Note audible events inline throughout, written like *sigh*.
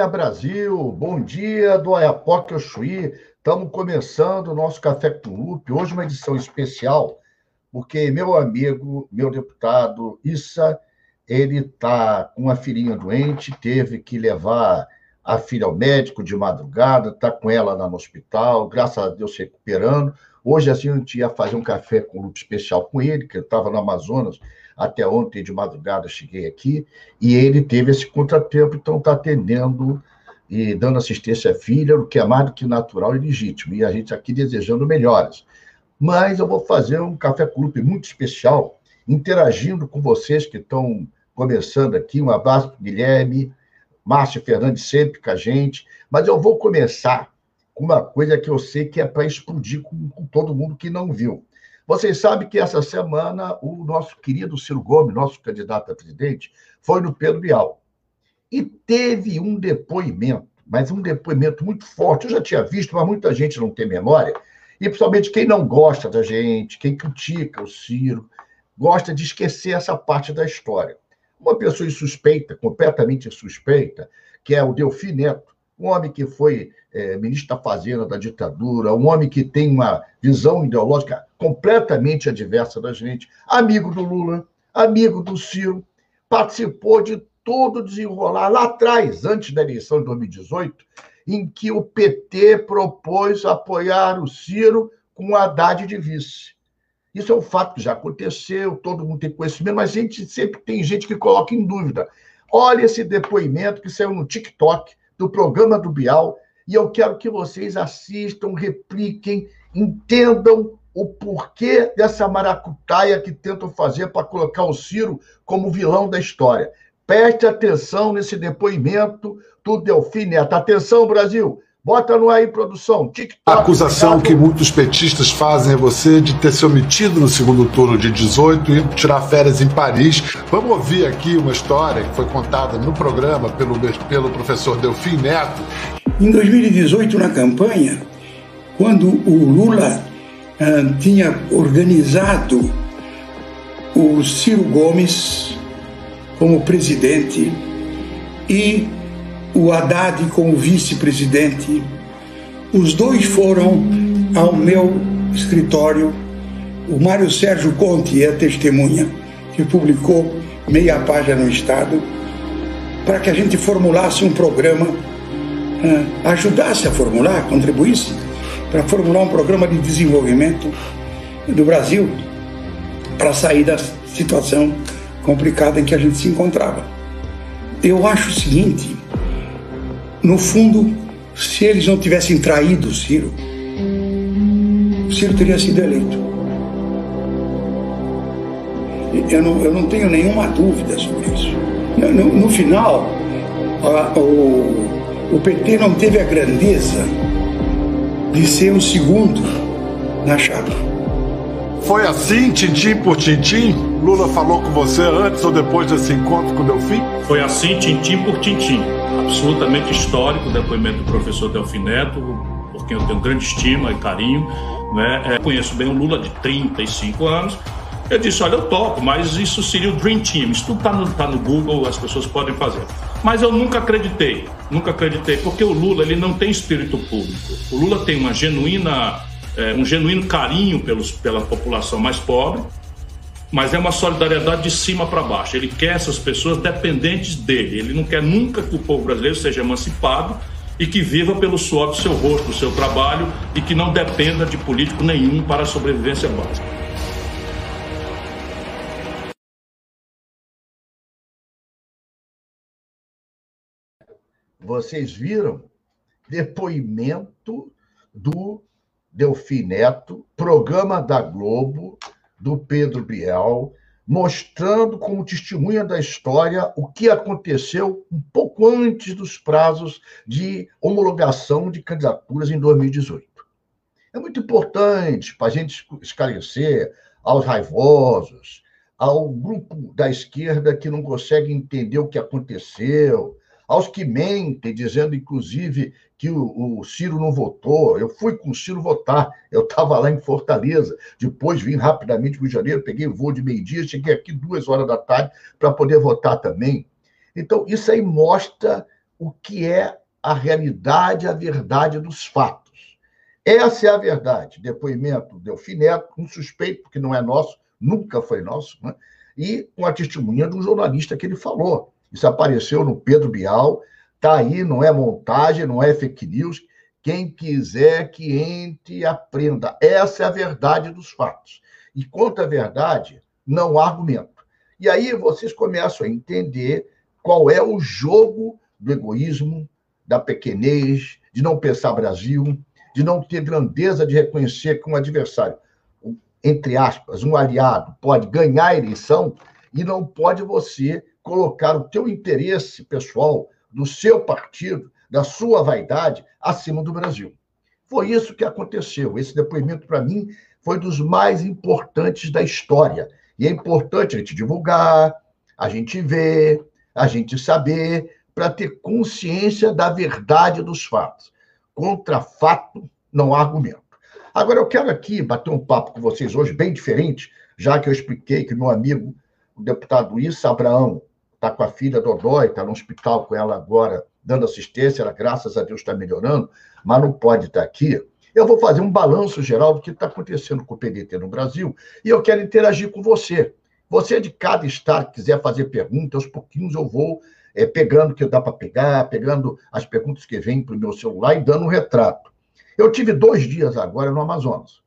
Dia, Brasil! Bom dia do Ayapoca Chuí. Estamos começando o nosso Café com Lupe. Hoje uma edição especial, porque meu amigo, meu deputado Issa, ele está com uma filhinha doente, teve que levar a filha ao médico de madrugada, está com ela lá no hospital, graças a Deus se recuperando. Hoje, assim, a gente ia fazer um café com lupe especial com ele, que eu estava no Amazonas, até ontem de madrugada cheguei aqui, e ele teve esse contratempo, então está atendendo e dando assistência à filha, o que é mais do que natural e legítimo, e a gente aqui desejando melhoras. Mas eu vou fazer um café com lupe muito especial, interagindo com vocês que estão começando aqui. Um abraço para Guilherme, Márcio Fernandes sempre com a gente, mas eu vou começar com uma coisa que eu sei que é para explodir com, com, todo mundo que não viu. Vocês sabem que essa semana o nosso querido Ciro Gomes, nosso candidato a presidente, foi no Pedro Bial. E teve um depoimento, mas um depoimento muito forte. Eu já tinha visto, mas muita gente não tem memória. E principalmente quem não gosta da gente, quem critica o Ciro, gosta de esquecer essa parte da história. Uma pessoa insuspeita, completamente suspeita, que é o Delfim Neto, um homem que foi é, ministro da Fazenda da ditadura, um homem que tem uma visão ideológica completamente adversa da gente, amigo do Lula, amigo do Ciro, participou de todo desenrolar lá atrás, antes da eleição de 2018, em que o PT propôs apoiar o Ciro com o Haddad de vice. Isso é um fato que já aconteceu, todo mundo tem conhecimento, mas a gente sempre tem gente que coloca em dúvida. Olha esse depoimento que saiu no TikTok do programa do Bial, e eu quero que vocês assistam, repliquem, entendam o porquê dessa maracutaia que tentam fazer para colocar o Ciro como vilão da história. Preste atenção nesse depoimento do Delfim Neto. Atenção, Brasil! Bota no aí, produção. TikTok, a acusação que muitos petistas fazem é você de ter se omitido no segundo turno de 18 e tirar férias em Paris. Vamos ouvir aqui uma história que foi contada no programa pelo, pelo professor Delfim Neto. Em 2018, na campanha, quando o Lula ah, tinha organizado o Ciro Gomes como presidente e o Haddad como vice-presidente. Os dois foram ao meu escritório. O Mário Sérgio Conte é testemunha, que publicou meia página no Estado, para que a gente formulasse um programa, ah, ajudasse a formular, contribuísse para formular um programa de desenvolvimento do Brasil para sair da situação complicada em que a gente se encontrava. Eu acho o seguinte, no fundo, se eles não tivessem traído Ciro, Ciro teria sido eleito. Eu não, eu não tenho nenhuma dúvida sobre isso. No, no, no final, a, o, o PT não teve a grandeza de ser o segundo na chapa. Foi assim, tintim por tintim? Lula falou com você antes ou depois desse encontro com o Delfim? Foi assim, tintim por tintim absolutamente histórico o depoimento do professor Delfim Neto, por quem eu tenho grande estima e carinho. Né? É, conheço bem o Lula de 35 anos. Eu disse, olha, eu topo, mas isso seria o Dream Team. Isso tudo está no, tá no Google, as pessoas podem fazer. Mas eu nunca acreditei, nunca acreditei, porque o Lula ele não tem espírito público. O Lula tem uma genuína, é, um genuíno carinho pelos, pela população mais pobre, mas é uma solidariedade de cima para baixo. Ele quer essas pessoas dependentes dele. Ele não quer nunca que o povo brasileiro seja emancipado e que viva pelo suor do seu rosto, do seu trabalho e que não dependa de político nenhum para a sobrevivência básica. Vocês viram depoimento do Delfim Neto, programa da Globo, do Pedro Biel, mostrando como testemunha da história o que aconteceu um pouco antes dos prazos de homologação de candidaturas em 2018. É muito importante para a gente esclarecer aos raivosos, ao grupo da esquerda que não consegue entender o que aconteceu, aos que mentem, dizendo, inclusive, que o, o, Ciro não votou. Eu fui com o Ciro votar, eu estava lá em Fortaleza. Depois vim rapidamente para o Rio de Janeiro, peguei voo de meio-dia, cheguei aqui duas horas da tarde para poder votar também. Então, isso aí mostra o que é a realidade, a verdade dos fatos. Essa é a verdade. Depoimento do Delfineto, um suspeito, que não é nosso, nunca foi nosso, né? e com a testemunha de um jornalista que ele falou. Isso apareceu no Pedro Bial, está aí, não é montagem, não é fake news. Quem quiser que entre e aprenda. Essa é a verdade dos fatos. E quanto à verdade, não há argumento. E aí vocês começam a entender qual é o jogo do egoísmo, da pequenez, de não pensar Brasil, de não ter grandeza de reconhecer que um adversário, entre aspas, um aliado, pode ganhar a eleição e não pode você colocar o teu interesse pessoal, do seu partido, da sua vaidade, acima do Brasil. Foi isso que aconteceu. Esse depoimento, para mim, foi dos mais importantes da história. E é importante a gente divulgar, a gente ver, a gente saber, para ter consciência da verdade dos fatos. Contra fato, não há argumento. Agora, eu quero aqui bater um papo com vocês hoje, bem diferente, já que eu expliquei que meu amigo, o deputado Issa Abraão, está com a filha Dodói, está no hospital com ela agora, dando assistência, ela, graças a Deus, está melhorando, mas não pode estar aqui. Eu vou fazer um balanço geral do que está acontecendo com o PDT no Brasil e eu quero interagir com você. Você de cada estado quiser fazer perguntas, aos pouquinhos eu vou é, pegando o que dá para pegar, pegando as perguntas que vêm para o meu celular e dando um retrato. Eu tive dois dias agora no Amazonas.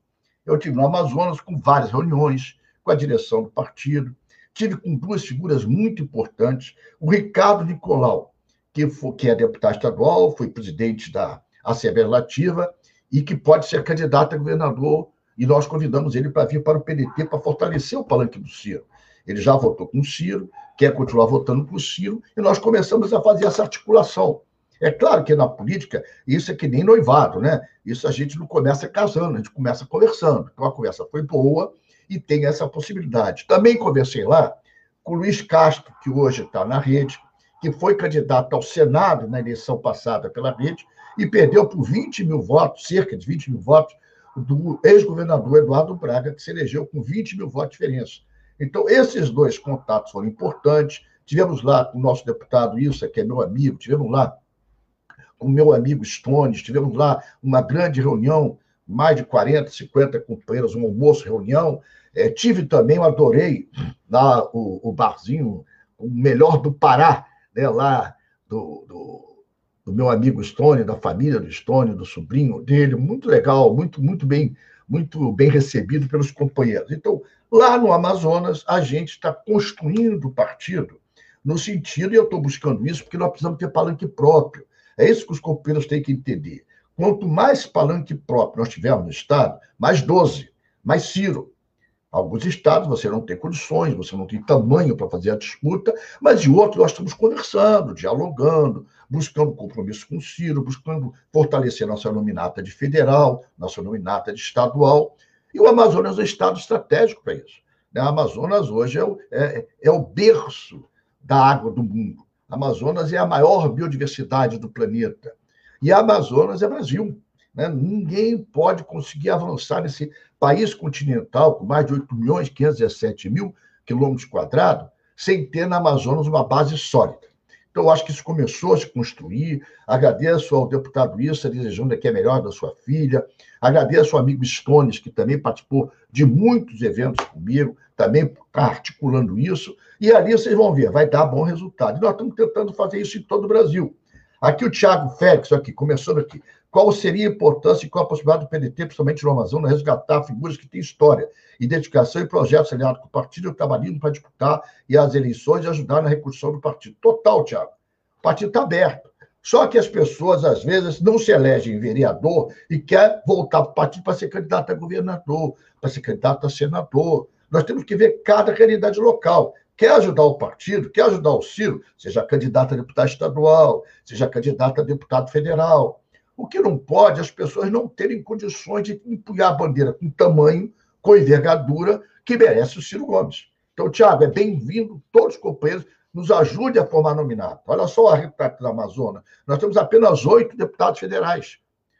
Eu tive no Amazonas com várias reuniões com a direção do partido, tive com duas figuras muito importantes, o Ricardo Nicolau, que, foi, que é deputado estadual, foi presidente da Assembleia Legislativa e que pode ser candidato a governador, e nós convidamos ele para vir para o PDT para fortalecer o palanque do Ciro. Ele já votou com o Ciro, quer continuar votando com o Ciro, e nós começamos a fazer essa articulação. É claro que na política, isso é que nem noivado, né? Isso a gente não começa casando, a gente começa conversando. Então a conversa foi boa e tem essa possibilidade. Também conversei lá com o Luiz Castro, que hoje está na rede, que foi candidato ao Senado na eleição passada pela rede e perdeu por 20 mil votos, cerca de 20 mil votos, do ex-governador Eduardo Braga, que se elegeu com 20 mil votos de diferença. Então, esses dois contatos foram importantes. Tivemos lá com o nosso deputado Ilsa, que é meu amigo, tivemos lá com o meu amigo Stones, tivemos lá uma grande reunião, mais de 40, 50 companheiros, um almoço, reunião. É, tive também, eu adorei lá o, o barzinho, o melhor do Pará, né, lá do, do, do, meu amigo Stone, da família do Stone, do sobrinho dele, muito legal, muito, muito bem, muito bem recebido pelos companheiros. Então, Lá no Amazonas, a gente está construindo o partido no sentido, e eu estou buscando isso, porque nós precisamos ter palanque próprio. É isso que os companheiros têm que entender. Quanto mais palanque próprio nós tivermos no Estado, mais 12, mais Ciro. Alguns estados você não tem condições, você não tem tamanho para fazer a disputa, mas de outros nós estamos conversando, dialogando, buscando compromisso com o Ciro, buscando fortalecer nossa nominata de federal, nossa nominata de estadual. E o Amazonas é um estado estratégico para isso. Né? O Amazonas hoje é o, é, é o berço da água do mundo. O Amazonas é a maior biodiversidade do planeta. E Amazonas é Brasil. Né? Ninguém pode conseguir avançar nesse país continental com mais de 8 milhões e 517 mil quilômetros quadrados sem ter na Amazonas uma base sólida. Então, eu acho que isso começou a se construir. Agradeço ao deputado Issa, desejando que é melhor da sua filha. Agradeço ao amigo Stones, que também participou de muitos eventos comigo, também articulando isso. E ali vocês vão ver, vai dar bom resultado. E nós estamos tentando fazer isso em todo o Brasil. Aqui o Tiago Félix, aqui, começando aqui. Qual seria a importância e qual a possibilidade do PDT, principalmente no Amazonas, resgatar figuras que têm história, identificação e projetos aliados com o partido trabalhando para disputar e as eleições e ajudar na reconstrução do partido? Total, Tiago. O partido está aberto. Só que as pessoas, às vezes, não se elegem vereador e quer voltar para o partido para ser candidato a governador, para ser candidato a senador. Nós temos que ver cada realidade local. Quer ajudar o partido, quer ajudar o Ciro, seja candidato a deputado estadual, seja candidato a deputado federal. O que não pode é as pessoas não terem condições de empunhar a bandeira com tamanho, com envergadura que merece o Ciro Gomes. Então, Tiago, é bem-vindo, todos os companheiros, nos ajude a formar nominado. Olha só a retrato da Amazônia. Nós temos apenas oito deputados federais.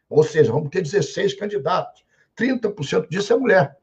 Ou seja, vamos ter 16 candidatos. 30% disso é mulher.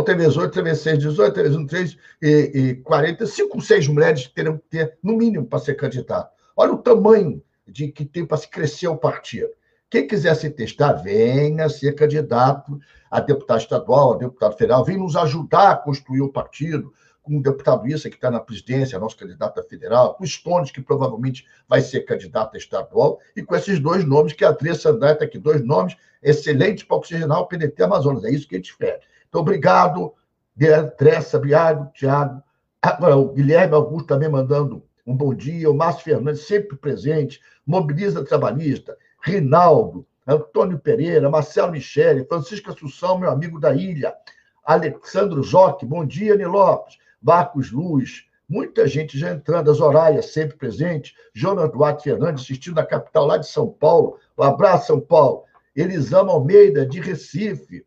Então, vezes 8, tem vezes 6, 18, tem vezes 1, 3 e, e 40. 5, 6 mulheres terão que ter, no mínimo, para ser candidato. Olha o tamanho de que tem para se crescer o partido. Quem quiser se testar, venha ser candidato a deputado estadual, a deputado federal, vem nos ajudar a construir o partido, com o deputado Issa, que está na presidência, nosso candidato a federal, com o Stones, que provavelmente vai ser candidato a estadual, e com esses dois nomes, que a Andressa Andrade está aqui, dois nomes excelentes para oxigenar o PDT Amazonas. É isso que a gente espera. Então, obrigado, Andressa, obrigado, Tiago. Agora, o Guilherme Augusto também mandando um bom dia, o Márcio Fernandes sempre presente, Mobiliza Trabalhista, Rinaldo, Antônio Pereira, Marcelo Michele, Francisco Assunção, meu amigo da ilha, Alexandro Joque, bom dia, Nilopes, Marcos Luz, muita gente já entrando, a Zoraia sempre presente, Jonas Duarte Fernandes assistindo da capital lá de São Paulo, um abraço, São Paulo, Elisama Almeida, de Recife,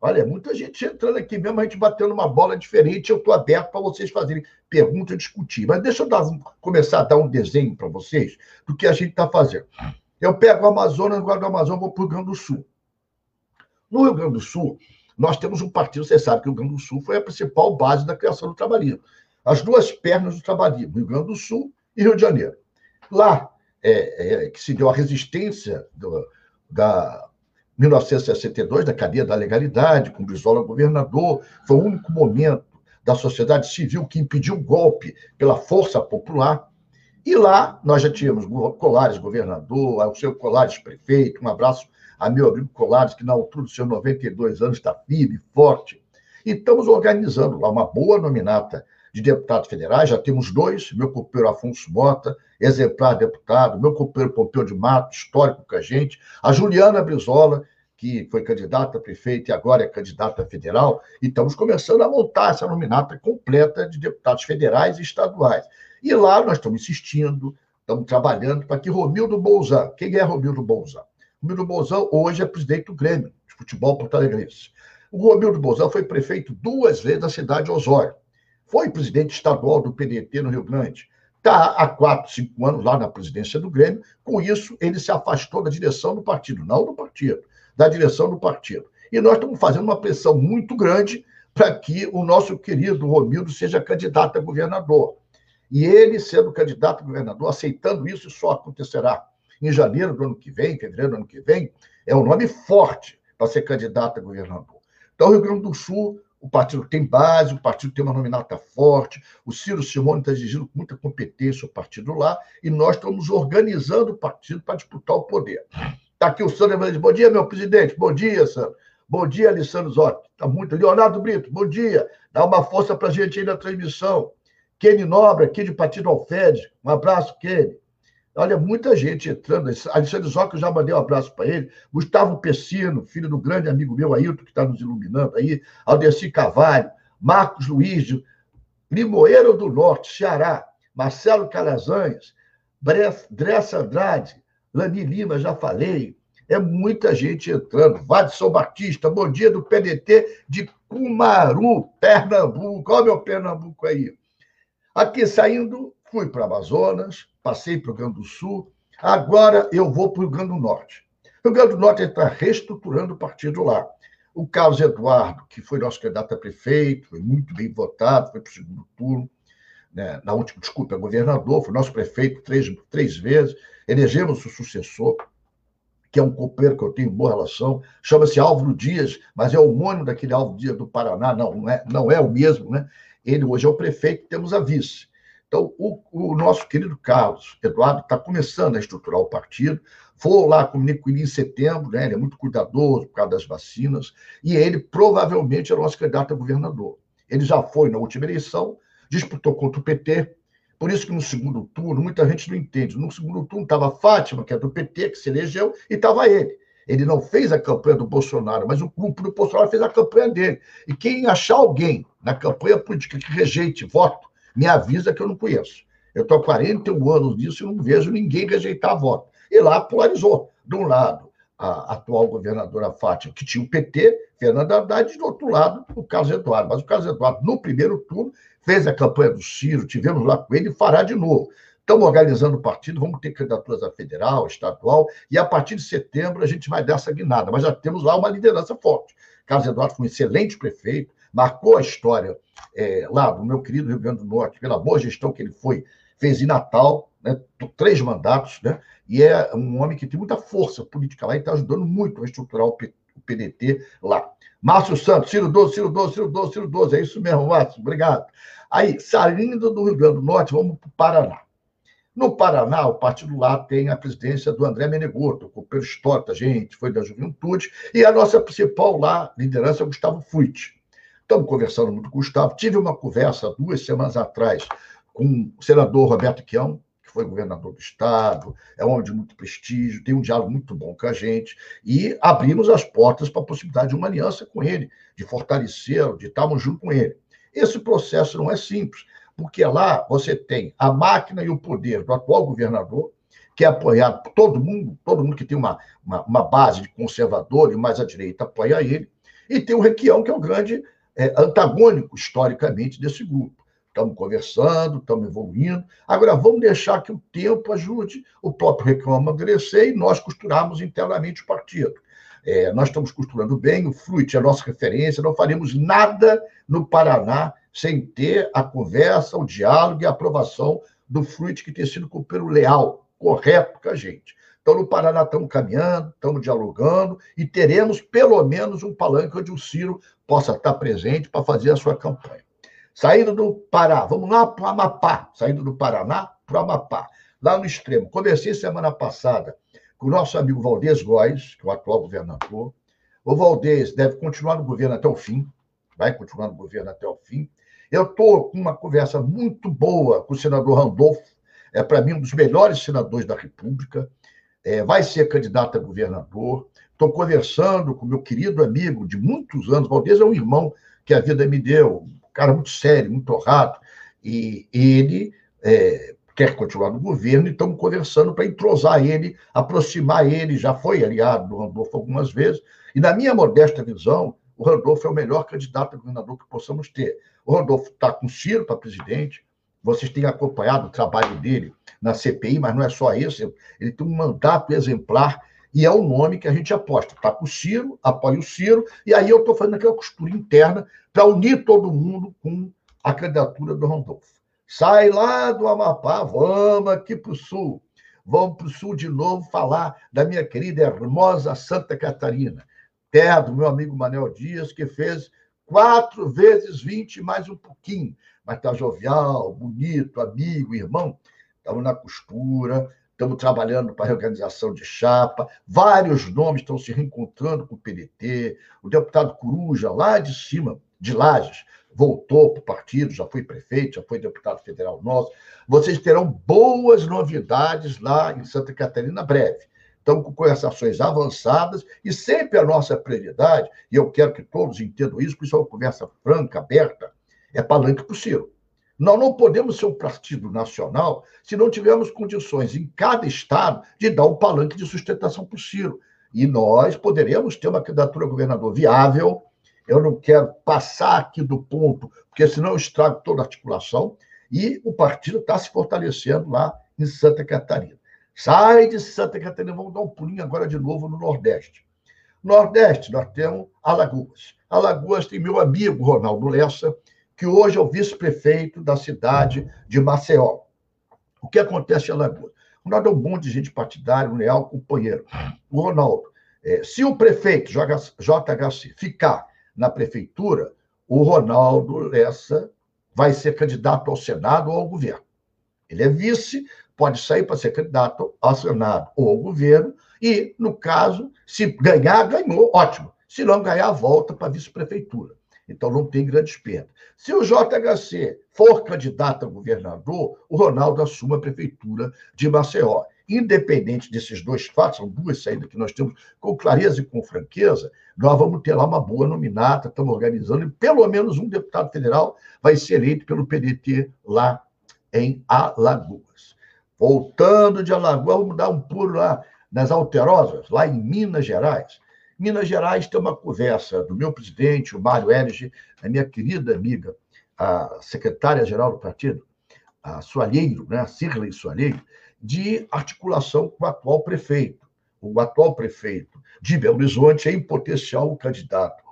Olha, muita gente entrando aqui mesmo, a gente batendo uma bola diferente. Eu estou aberto para vocês fazerem perguntas discutir. Mas deixa eu dar, começar a dar um desenho para vocês do que a gente está fazendo. Eu pego o Amazonas, agora do Amazonas, vou para o Rio Grande do Sul. No Rio Grande do Sul, nós temos um partido, você sabe que o Rio Grande do Sul foi a principal base da criação do trabalhismo. As duas pernas do trabalhismo, Rio Grande do Sul e Rio de Janeiro. Lá é, é, que se deu a resistência do, da 1962, da cadeia da legalidade, com Brizola governador, foi o único momento da sociedade civil que impediu o golpe pela força popular. E lá nós já tínhamos Colares governador, o seu Colares prefeito, um abraço a meu amigo Colares, que na altura dos seus 92 anos está firme, forte. E estamos organizando lá uma boa nominata de deputados federais, já temos dois, meu companheiro Afonso Mota, exemplar deputado, meu companheiro Pompeu de Mato, histórico com a gente, a Juliana Brizola, que foi candidata a prefeito e agora é candidata federal, e estamos começando a montar essa nominata completa de deputados federais e estaduais. E lá nós estamos insistindo, estamos trabalhando para que Romildo Bolzan, quem é Romildo Bolzan? Romildo Bolzan hoje é presidente do Grêmio de futebol porto-alegrense. O Romildo Bolzan foi prefeito duas vezes da cidade de Osório. Foi presidente estadual do PDT no Rio Grande. Está há quatro, cinco anos lá na presidência do Grêmio. Com isso, ele se afastou da direção do partido, não do partido, da direção do partido. E nós estamos fazendo uma pressão muito grande para que o nosso querido Romildo seja candidato a governador. E ele, sendo candidato a governador, aceitando isso, só acontecerá em janeiro do ano que vem, fevereiro do ano que vem, é um nome forte para ser candidato a governador. Então, o Rio Grande do Sul, o partido tem base, o partido tem uma nominata forte, o Ciro Simone está exigindo com muita competência o partido lá, e nós estamos organizando o partido para disputar o poder. Está aqui o Sandro. Bom dia, meu presidente. Bom dia, Sandro. Bom dia, Alessandro Zotti. Está muito. Leonardo Brito, bom dia. Dá uma força para a gente aí na transmissão. Kenny Nobre, aqui de Partido Alfede. Um abraço, Kenny. Olha, muita gente entrando. Alexandre Zoca, eu já mandei um abraço para ele. Gustavo Pessino, filho do grande amigo meu, Ailton, que está nos iluminando aí. Aldeci Cavalho, Marcos Luiz, Limoeiro do Norte, Ceará. Marcelo Calazanhas, Dressa Andrade, Lani Lima, já falei. É muita gente entrando. Vadson Batista, bom dia do PDT de Cumaru, Pernambuco. Olha meu Pernambuco aí. Aqui saindo, fui para Amazonas, passei para o Rio Grande do Sul, agora eu vou para o Rio Grande do Norte. O Rio Grande do Norte está reestruturando o partido lá. O Carlos Eduardo, que foi nosso candidato a prefeito, foi muito bem votado, foi para o segundo turno, né? na última, desculpa, governador, foi nosso prefeito três, três vezes, elegemos o sucessor, que é um copeiro que eu tenho boa relação, chama-se Álvaro Dias, mas é o homônimo daquele Álvaro Dias do Paraná, não, não é, não é o mesmo, né? Ele hoje é o prefeito, temos a vice. Então, o, o nosso querido Carlos Eduardo está começando a estruturar o partido. Vou lá com ele em setembro, né? ele é muito cuidadoso por causa das vacinas, e ele provavelmente é o nosso candidato a governador. Ele já foi na última eleição, disputou contra o PT, por isso que no segundo turno, muita gente não entende. No segundo turno estava Fátima, que é do PT, que se elegeu, e estava ele. Ele não fez a campanha do Bolsonaro, mas o grupo do Bolsonaro fez a campanha dele. E quem achar alguém na campanha política que rejeite voto, me avisa que eu não conheço. Eu estou há 41 anos nisso e não vejo ninguém rejeitar voto. E lá polarizou. De um lado, a atual governadora Fátima, que tinha o PT, Fernando Haddad, e do outro lado, o Carlos Eduardo. Mas o Carlos Eduardo, no primeiro turno, fez a campanha do Ciro, tivemos lá com ele e fará de novo. Estamos organizando o partido, vamos ter candidaturas a federal, estadual, e a partir de setembro a gente vai dar essa guinada. Mas já temos lá uma liderança forte. Carlos Eduardo foi um excelente prefeito, marcou a história é, lá do meu querido Rio Grande do Norte, pela boa gestão que ele foi, fez em Natal, né, três mandatos, né, e é um homem que tem muita força política lá e está ajudando muito a estruturar o PDT lá. Márcio Santos, Ciro 12, Ciro 12, Ciro 12, Ciro 12, é isso mesmo, Márcio, obrigado. Aí, saindo do Rio Grande do Norte, vamos para o Paraná. No Paraná, o partido lá tem a presidência do André Menegotto, companheiro histórico da gente, foi da juventude, e a nossa principal lá, liderança, é o Gustavo Fuit. Estamos conversando muito com o Gustavo. Tive uma conversa duas semanas atrás com o senador Roberto Quião, foi governador do estado, é um homem de muito prestígio, tem um diálogo muito bom com a gente, e abrimos as portas para a possibilidade de uma aliança com ele, de fortalecê-lo, de estarmos junto com ele. Esse processo não é simples, porque lá você tem a máquina e o poder do atual governador, que é apoiado por todo mundo, todo mundo que tem uma, uma, uma base de conservador e mais à direita apoia ele, e tem o Requião, que é o grande é, antagônico historicamente desse grupo. Estamos conversando, estamos evoluindo. Agora, vamos deixar que o tempo ajude o próprio Requião a amadurecer e nós costurarmos internamente o partido. É, nós estamos costurando bem, o Fruit é a nossa referência, não faremos nada no Paraná sem ter a conversa, o diálogo e a aprovação do Fruit que tem sido cumprido leal, correto com a gente. Então, no Paraná, estamos caminhando, estamos dialogando e teremos pelo menos um palanque onde o Ciro possa estar presente para fazer a sua campanha. Saindo do Pará, vamos lá para o Amapá, saindo do Paraná para o Amapá, lá no extremo. Comecei semana passada com o nosso amigo Valdez Góes, que é o atual governador. O Valdez deve continuar no governo até o fim, vai continuar no governo até o fim. Eu estou com uma conversa muito boa com o senador Randolfo, é para mim um dos melhores senadores da República, é, vai ser candidato a governador. Estou conversando com meu querido amigo de muitos anos, Valdez é um irmão que a vida me deu, cara muito sério, muito honrado, e ele é, quer continuar no governo e estamos conversando para entrosar ele, aproximar ele, já foi aliado do Randolfo algumas vezes, e na minha modesta visão, o Randolfo é o melhor candidato a governador que possamos ter. O Rodolfo está com Ciro para presidente, vocês têm acompanhado o trabalho dele na CPI, mas não é só isso, ele tem um mandato exemplar e é o nome que a gente aposta. Está com o Ciro, apoia o Ciro, e aí eu estou fazendo aquela costura interna para unir todo mundo com a candidatura do Randolfo. Sai lá do Amapá, vamos aqui para o Sul. Vamos para o Sul de novo falar da minha querida hermosa Santa Catarina, terra do meu amigo Manel Dias, que fez quatro vezes vinte mais um pouquinho. Mas está jovial, bonito, amigo, irmão. Estamos na costura, estamos trabalhando para a reorganização de chapa. Vários nomes estão se reencontrando com o PDT. O deputado Coruja, lá de cima, de Lages, voltou para o partido, já foi prefeito, já foi deputado federal nosso. Vocês terão boas novidades lá em Santa Catarina breve. Estamos com conversações avançadas e sempre a nossa prioridade, e eu quero que todos entendam isso, porque isso é uma conversa franca, aberta, é palanque para o Ciro. Nós não podemos ser um partido nacional se não tivermos condições em cada estado de dar um palanque de sustentação para o Ciro. E nós poderemos ter uma candidatura a governador viável. Eu não quero passar aqui do ponto, porque senão eu estrago toda a articulação. E o partido está se fortalecendo lá em Santa Catarina. Sai de Santa Catarina, vamos dar um pulinho agora de novo no Nordeste. Nordeste, nós temos Alagoas. Alagoas tem meu amigo Ronaldo Lessa, que hoje é o vice-prefeito da cidade de Maceió. O que acontece em Alagoas? Ronaldo é um bom de gente partidário, um leal companheiro. O Ronaldo, é, se o prefeito JHC ficar na prefeitura, o Ronaldo Lessa vai ser candidato ao Senado ou ao governo. Ele é vice, pode sair para ser candidato ao Senado ou ao governo, e, no caso, se ganhar, ganhou, ótimo. Se não ganhar, volta para a vice-prefeitura. Então, não tem grande perda. Se o JHC for candidato a governador, o Ronaldo assume a prefeitura de Maceió. Independente desses dois fatos, são duas saídas que nós temos com clareza e com franqueza, nós vamos ter lá uma boa nominata, estamos organizando, e pelo menos um deputado federal vai ser eleito pelo PDT lá em Alagoas. Voltando de Alagoas, vamos dar um pulo lá nas Alterosas, lá em Minas Gerais. Minas Gerais tem uma conversa do meu presidente, o Mário Erge, a minha querida amiga, a secretária-geral do partido, a Soalheiro, né, a Cirlei Soalheiro, de articulação com o atual prefeito. O atual prefeito de Belo Horizonte é em potencial candidato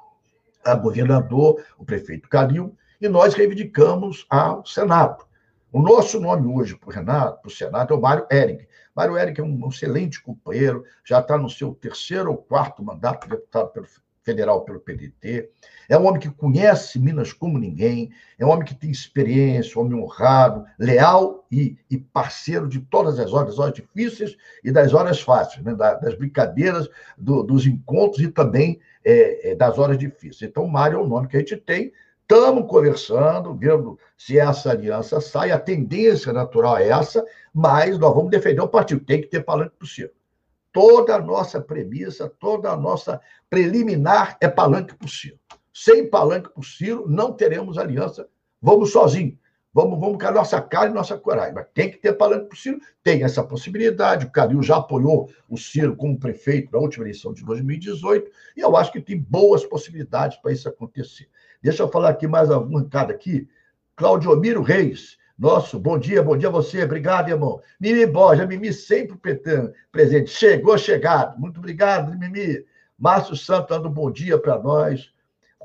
a governador, o prefeito Calil, e nós reivindicamos ao Senado O nosso nome hoje para o para o Senado, é o Mário Eric. Mário Eric é um excelente companheiro, já está no seu terceiro ou quarto mandato deputado pelo federal pelo PDT. É um homem que conhece Minas como ninguém, é um homem que tem experiência, um homem honrado, leal e, e parceiro de todas as horas, horas difíceis e das horas fáceis, né? das brincadeiras, do, dos encontros e também é, é, das horas difíceis. Então, Mário é o nome que a gente tem. Estamos conversando, vendo se essa aliança sai. A tendência natural é essa, mas nós vamos defender o partido. Tem que ter palanque possível. Toda a nossa premissa, toda a nossa preliminar é palanque Ciro. Sem palanque Ciro, não teremos aliança. Vamos sozinhos. Vamos, vamos com a nossa cara e nossa coragem. Mas tem que ter palanque por Ciro. Tem essa possibilidade. O Calil já apoiou o Ciro como prefeito na última eleição de 2018. E eu acho que tem boas possibilidades para isso acontecer. Deixa eu falar aqui mais um recado aqui. Claudio Miro Reis. Nosso, bom dia, bom dia a você. Obrigado, irmão. Mimi Borja, Mimi sempre presente. Chegou chegado. Muito obrigado, Mimi. Márcio Santos dando um bom dia para nós.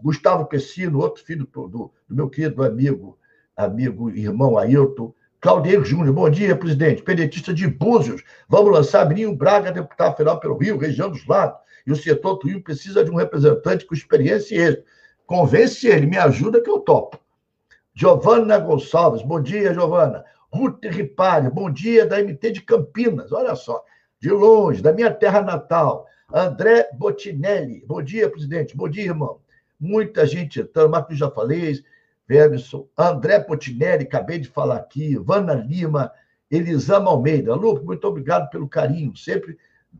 Gustavo Pessino, outro filho do, do, meu querido amigo, amigo irmão Ailton. Claudio Júnior, bom dia, presidente. Pedetista de Búzios. Vamos lançar Mirinho Braga, deputado federal pelo Rio, região dos lados. E o setor Tuíno precisa de um representante com experiência e êxito. Convence ele, me ajuda que eu topo. Giovana Gonçalves, bom dia, Giovana. Ruth Ripari, bom dia, da MT de Campinas, olha só, de longe, da minha terra natal. André Botinelli, bom dia, presidente, bom dia, irmão. Muita gente entrando, Marcos já falei, Verson, André Botinelli, acabei de falar aqui, Vana Lima, Elisama Almeida. Lu, muito obrigado pelo carinho, sempre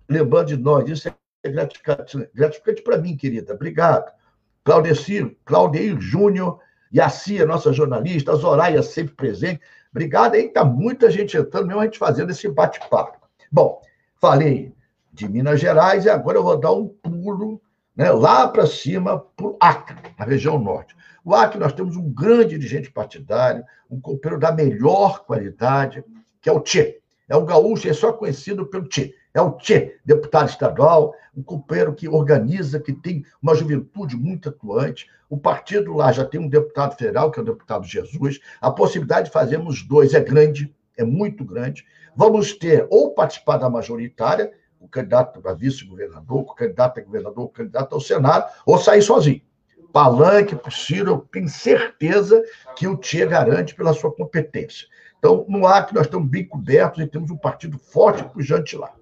lembrando de nós, isso é gratificante, gratificante para mim, querida, obrigado. Claudecir, Claudeir Júnior, e a Cia, nossa jornalista, Zoraia sempre presente. Obrigado aí, tá muita gente entrando, mesmo a gente fazendo esse bate-papo. Bom, falei de Minas Gerais e agora eu vou dar um pulo né, lá para cima, para o Acre, na região norte. O Acre, nós temos um grande dirigente partidário, um companheiro da melhor qualidade, que é o Tchê. É um gaúcho, é só conhecido pelo Tchê. É o Tchê, deputado estadual, um companheiro que organiza, que tem uma juventude muito atuante. O partido lá já tem um deputado federal, que é o deputado Jesus. A possibilidade de fazermos dois é grande, é muito grande. Vamos ter ou participar da majoritária, o candidato a vice-governador, o candidato a governador, o candidato ao Senado, ou sair sozinho. Palanque possível, eu tenho certeza que o Tchê garante pela sua competência. Então, no Acre, nós estamos bem cobertos e temos um partido forte e pujante lá.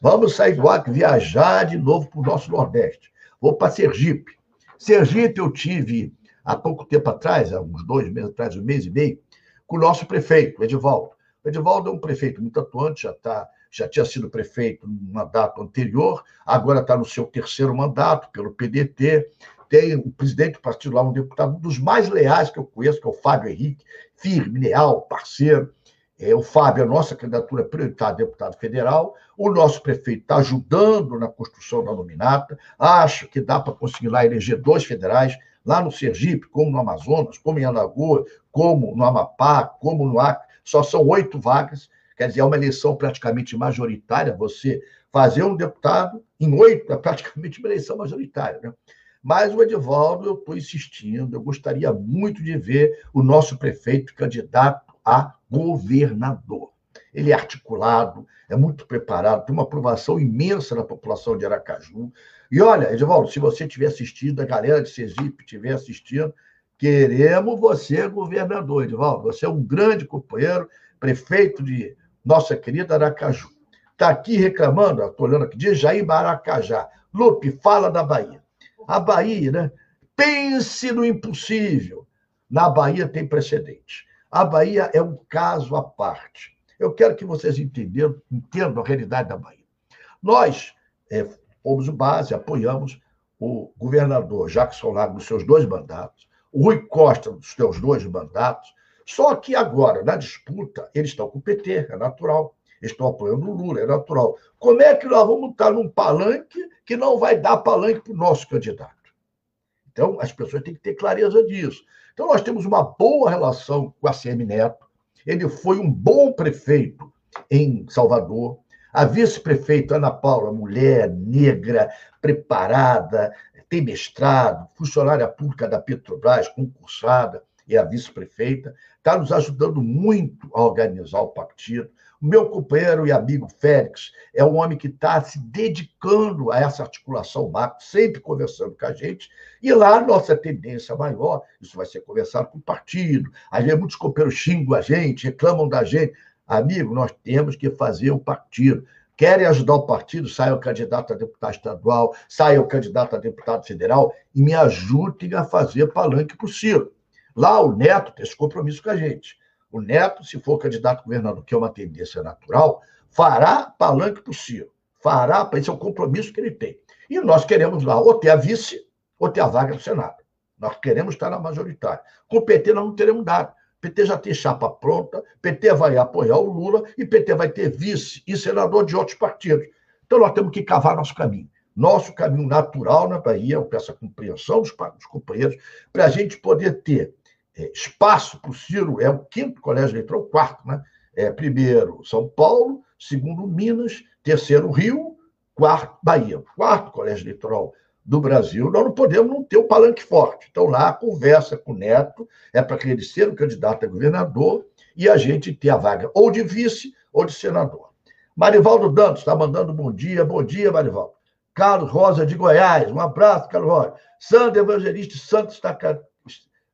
Vamos sair do Acre, viajar de novo para o nosso Nordeste. Vou para Sergipe. Sergipe eu tive há pouco tempo atrás, há uns dois meses atrás, um mês e meio, com o nosso prefeito, Edivaldo. O Edivaldo é um prefeito muito atuante, já, tá, já tinha sido prefeito no mandato anterior, agora está no seu terceiro mandato pelo PDT. Tem o presidente do partido lá, um deputado um dos mais leais que eu conheço, que é o Fábio Henrique, firme, leal, parceiro. É, o Fábio, a nossa candidatura prioritária a deputado federal. O nosso prefeito está ajudando na construção da nominata. Acho que dá para conseguir lá eleger dois federais, lá no Sergipe, como no Amazonas, como em Alagoas, como no Amapá, como no Acre. Só são oito vagas. Quer dizer, é uma eleição praticamente majoritária. Você fazer um deputado em oito é praticamente uma eleição majoritária. Né? Mas o Edivaldo, eu estou insistindo, eu gostaria muito de ver o nosso prefeito candidato a governador. Ele é articulado, é muito preparado, tem uma aprovação imensa na população de Aracaju. E olha, Edivaldo, se você tiver assistido, a galera de Sergipe estiver assistindo, queremos você governador, Edivaldo. Você é um grande companheiro, prefeito de nossa querida Aracaju. Está aqui reclamando, estou olhando aqui, de Jair Maracajá. Lupe, fala da Bahia. A Bahia, né? Pense no impossível. Na Bahia tem precedente. A Bahia é um caso à parte. Eu quero que vocês entendam, entendam a realidade da Bahia. Nós é, fomos base, apoiamos o governador Jackson Lago nos seus dois mandatos, o Rui Costa nos seus dois mandatos, só que agora, na disputa, eles estão com o PT, é natural. Eles estão apoiando o Lula, é natural. Como é que nós vamos estar num palanque que não vai dar palanque para o nosso candidato? Então, as pessoas têm que ter clareza disso. Então, nós temos uma boa relação com a CM Neto. Ele foi um bom prefeito em Salvador. A vice-prefeita Ana Paula, mulher negra, preparada, tem mestrado, funcionária pública da Petrobras, concursada, e a vice-prefeita. Está nos ajudando muito a organizar o partido. O meu companheiro e amigo Félix é um homem que está se dedicando a essa articulação macro, sempre conversando com a gente. E lá, nossa tendência maior, isso vai ser conversado com o partido. Às vezes, muitos companheiros xingam a gente, reclamam da gente. Amigo, nós temos que fazer o partido. Querem ajudar o partido? Saia o candidato a deputado estadual, saia o candidato a deputado federal e me ajudem a fazer palanque Ciro. Lá o Neto tem esse compromisso com a gente. O Neto, se for candidato a governador, que é uma tendência natural, fará palanque Ciro. Fará, esse é o compromisso que ele tem. E nós queremos lá ou ter a vice ou ter a vaga no Senado. Nós queremos estar na majoritária. Com o PT nós não teremos nada. O PT já tem chapa pronta, PT vai apoiar o Lula e PT vai ter vice e senador de outros partidos. Então nós temos que cavar nosso caminho. Nosso caminho natural na Bahia, eu peço a compreensão dos, dos companheiros, para a gente poder ter é, espaço para o Ciro, é o quinto colégio eleitoral, o quarto, né? É, primeiro, São Paulo, segundo, Minas, terceiro, Rio, quarto, Bahia. Quarto colégio eleitoral do Brasil, nós não podemos não ter o palanque forte. Então, lá, conversa com o Neto, é para que ele seja o candidato a governador e a gente ter a vaga ou de vice ou de senador. Marivaldo Dantos está mandando bom dia. Bom dia, Marivaldo. Carlos Rosa de Goiás, um abraço, Carlos Rosa. Sandro Evangelista Santos está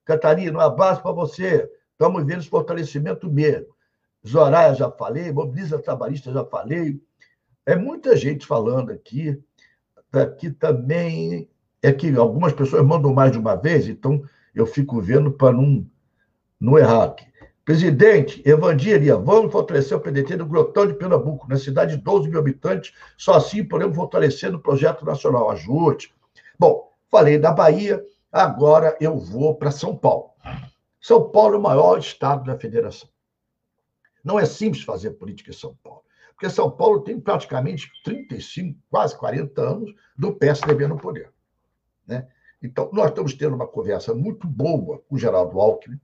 Catarina, um abraço para você. Estamos vendo esse fortalecimento mesmo. Zoraia, já falei. Mobiliza Trabalhista, já falei. É muita gente falando aqui. Aqui também é que algumas pessoas mandam mais de uma vez, então eu fico vendo para não, não errar aqui. Presidente, Evandiria, vamos fortalecer o PDT do Grotão de Pernambuco, na cidade de 12 mil habitantes, só assim podemos fortalecer no projeto nacional. Ajude. Bom, falei da Bahia, Agora eu vou para São Paulo. São Paulo é o maior estado da federação. Não é simples fazer política em São Paulo, porque São Paulo tem praticamente 35, quase 40 anos do PSDB no poder. Né? Então, nós estamos tendo uma conversa muito boa com o Geraldo Alckmin.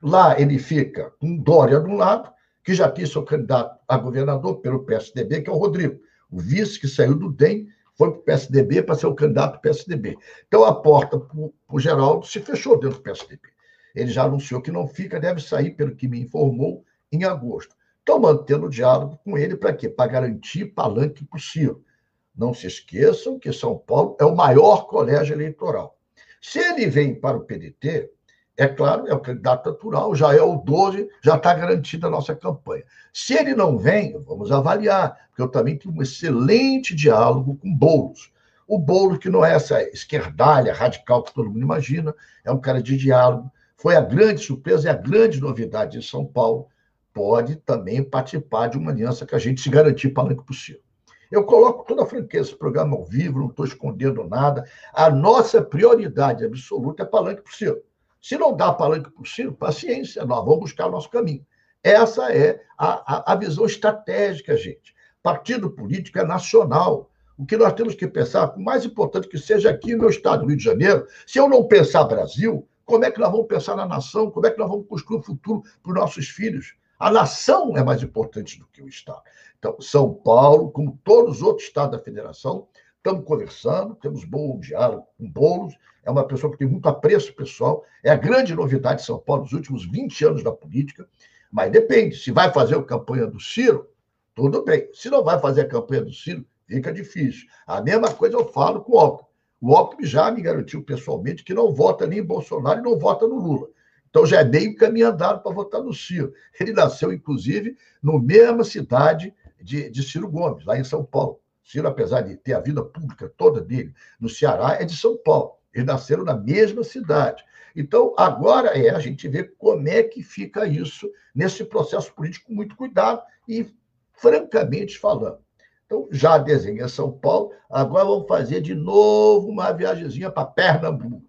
Lá ele fica com Dória de um lado, que já tem seu candidato a governador pelo PSDB, que é o Rodrigo, o vice que saiu do DEM foi para o PSDB para ser o candidato do PSDB. Então a porta para o Geraldo se fechou dentro do PSDB. Ele já anunciou que não fica, deve sair, pelo que me informou, em agosto. Estou mantendo o diálogo com ele para quê? Para garantir palanque possível. Não se esqueçam que São Paulo é o maior colégio eleitoral. Se ele vem para o PDT, é claro, é o candidato natural, já é o 12, já está garantida a nossa campanha. Se ele não vem, vamos avaliar, porque eu também tenho um excelente diálogo com Boulos. O Boulos, que não é essa esquerdalha radical que todo mundo imagina, é um cara de diálogo. Foi a grande surpresa e a grande novidade em São Paulo. Pode também participar de uma aliança que a gente se garantir para o possível. Eu coloco toda a franqueza esse programa ao vivo, não estou escondendo nada. A nossa prioridade absoluta é palanque possível. Se não dá palanque para o Ciro, paciência, nós vamos buscar nosso caminho. Essa é a, a, a visão estratégica, gente. Partido político é nacional. O que nós temos que pensar, o mais importante que seja aqui no meu estado, Rio de Janeiro, se eu não pensar Brasil, como é que nós vamos pensar na nação? Como é que nós vamos construir o futuro para os nossos filhos? A nação é mais importante do que o Estado. Então, São Paulo, como todos os outros estados da federação, estamos conversando, temos bom diálogo com Boulos, é uma pessoa que tem muito apreço pessoal, é a grande novidade de São Paulo nos últimos 20 anos da política, mas depende, se vai fazer a campanha do Ciro, tudo bem. Se não vai fazer a campanha do Ciro, fica difícil. A mesma coisa eu falo com o Alckmin. O Alckmin já me garantiu pessoalmente que não vota nem em Bolsonaro e não vota no Lula. Então já é meio caminho andado para votar no Ciro. Ele nasceu, inclusive, na mesma cidade de, de Ciro Gomes, lá em São Paulo. Ciro, apesar de ter a vida pública toda dele no Ceará, é de São Paulo. Eles nasceram na mesma cidade. Então, agora é a gente ver como é que fica isso nesse processo político muito cuidado e, francamente falando. Então, já desenhei São Paulo, agora vamos fazer de novo uma viagemzinha para Pernambuco.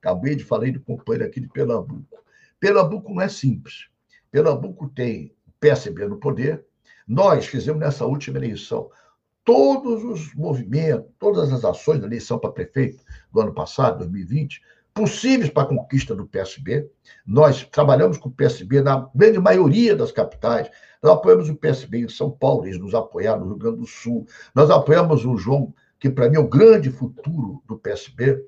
Acabei de falar do companheiro aqui de Pernambuco. Pernambuco não é simples. Pernambuco tem PSB no poder. Nós fizemos nessa última eleição todos os movimentos, todas as ações da eleição para prefeito do ano passado, 2020, possíveis para a conquista do PSB. Nós trabalhamos com o PSB na grande maioria das capitais. Nós apoiamos o PSB em São Paulo, eles nos apoiaram no Rio Grande do Sul. Nós apoiamos o João, que para mim é o grande futuro do PSB.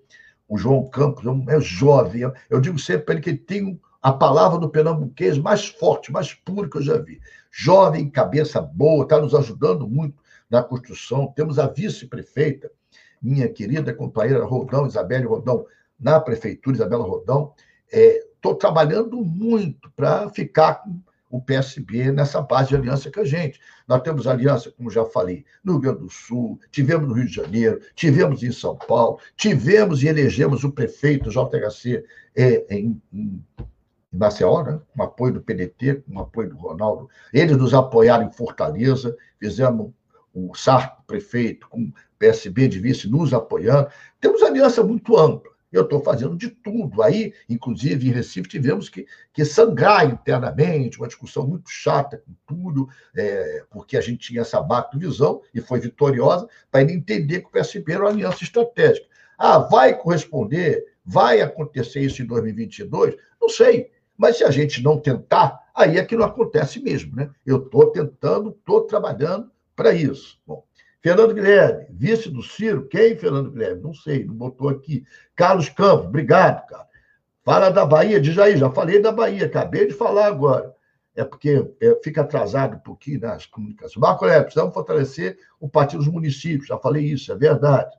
O João Campos é, é jovem. Eu digo sempre para ele que ele tem a palavra do pernambuquês mais forte, mais puro que eu já vi. Jovem, cabeça boa, está nos ajudando muito na construção. Temos a vice-prefeita, minha querida companheira Rodão, Isabelle Rodão, na prefeitura, Isabela Rodão. Estou é, trabalhando muito para ficar com o PSB nessa base de aliança com a gente. Nós temos aliança, como já falei, no Rio Grande do Sul, tivemos no Rio de Janeiro, tivemos em São Paulo, tivemos e elegemos o prefeito JHC é, em em Maceió, né? com apoio do PDT, com apoio do Ronaldo. Eles nos apoiaram em Fortaleza, fizemos o Sarco, prefeito, com o PSB de vice nos apoiando. Temos aliança muito ampla. Eu estou fazendo de tudo. Aí, inclusive, em Recife, tivemos que, que sangrar internamente, uma discussão muito chata com tudo, é, porque a gente tinha essa visão e foi vitoriosa, para ele entender que o PSB era uma aliança estratégica. Ah, vai corresponder? Vai acontecer isso em 2022? Não sei. Mas se a gente não tentar, aí é que não acontece mesmo, né? Eu estou tentando, estou trabalhando para isso. Bom, Fernando Guilherme, vice do Ciro, quem, Fernando Guilherme? Não sei, não botou aqui. Carlos Campos, obrigado, cara. Fala da Bahia, diz aí, já falei da Bahia, acabei de falar agora. É porque é, fica atrasado um pouquinho nas comunicações. Marco Aurélio, precisamos fortalecer o Partido dos Municípios, já falei isso, é verdade.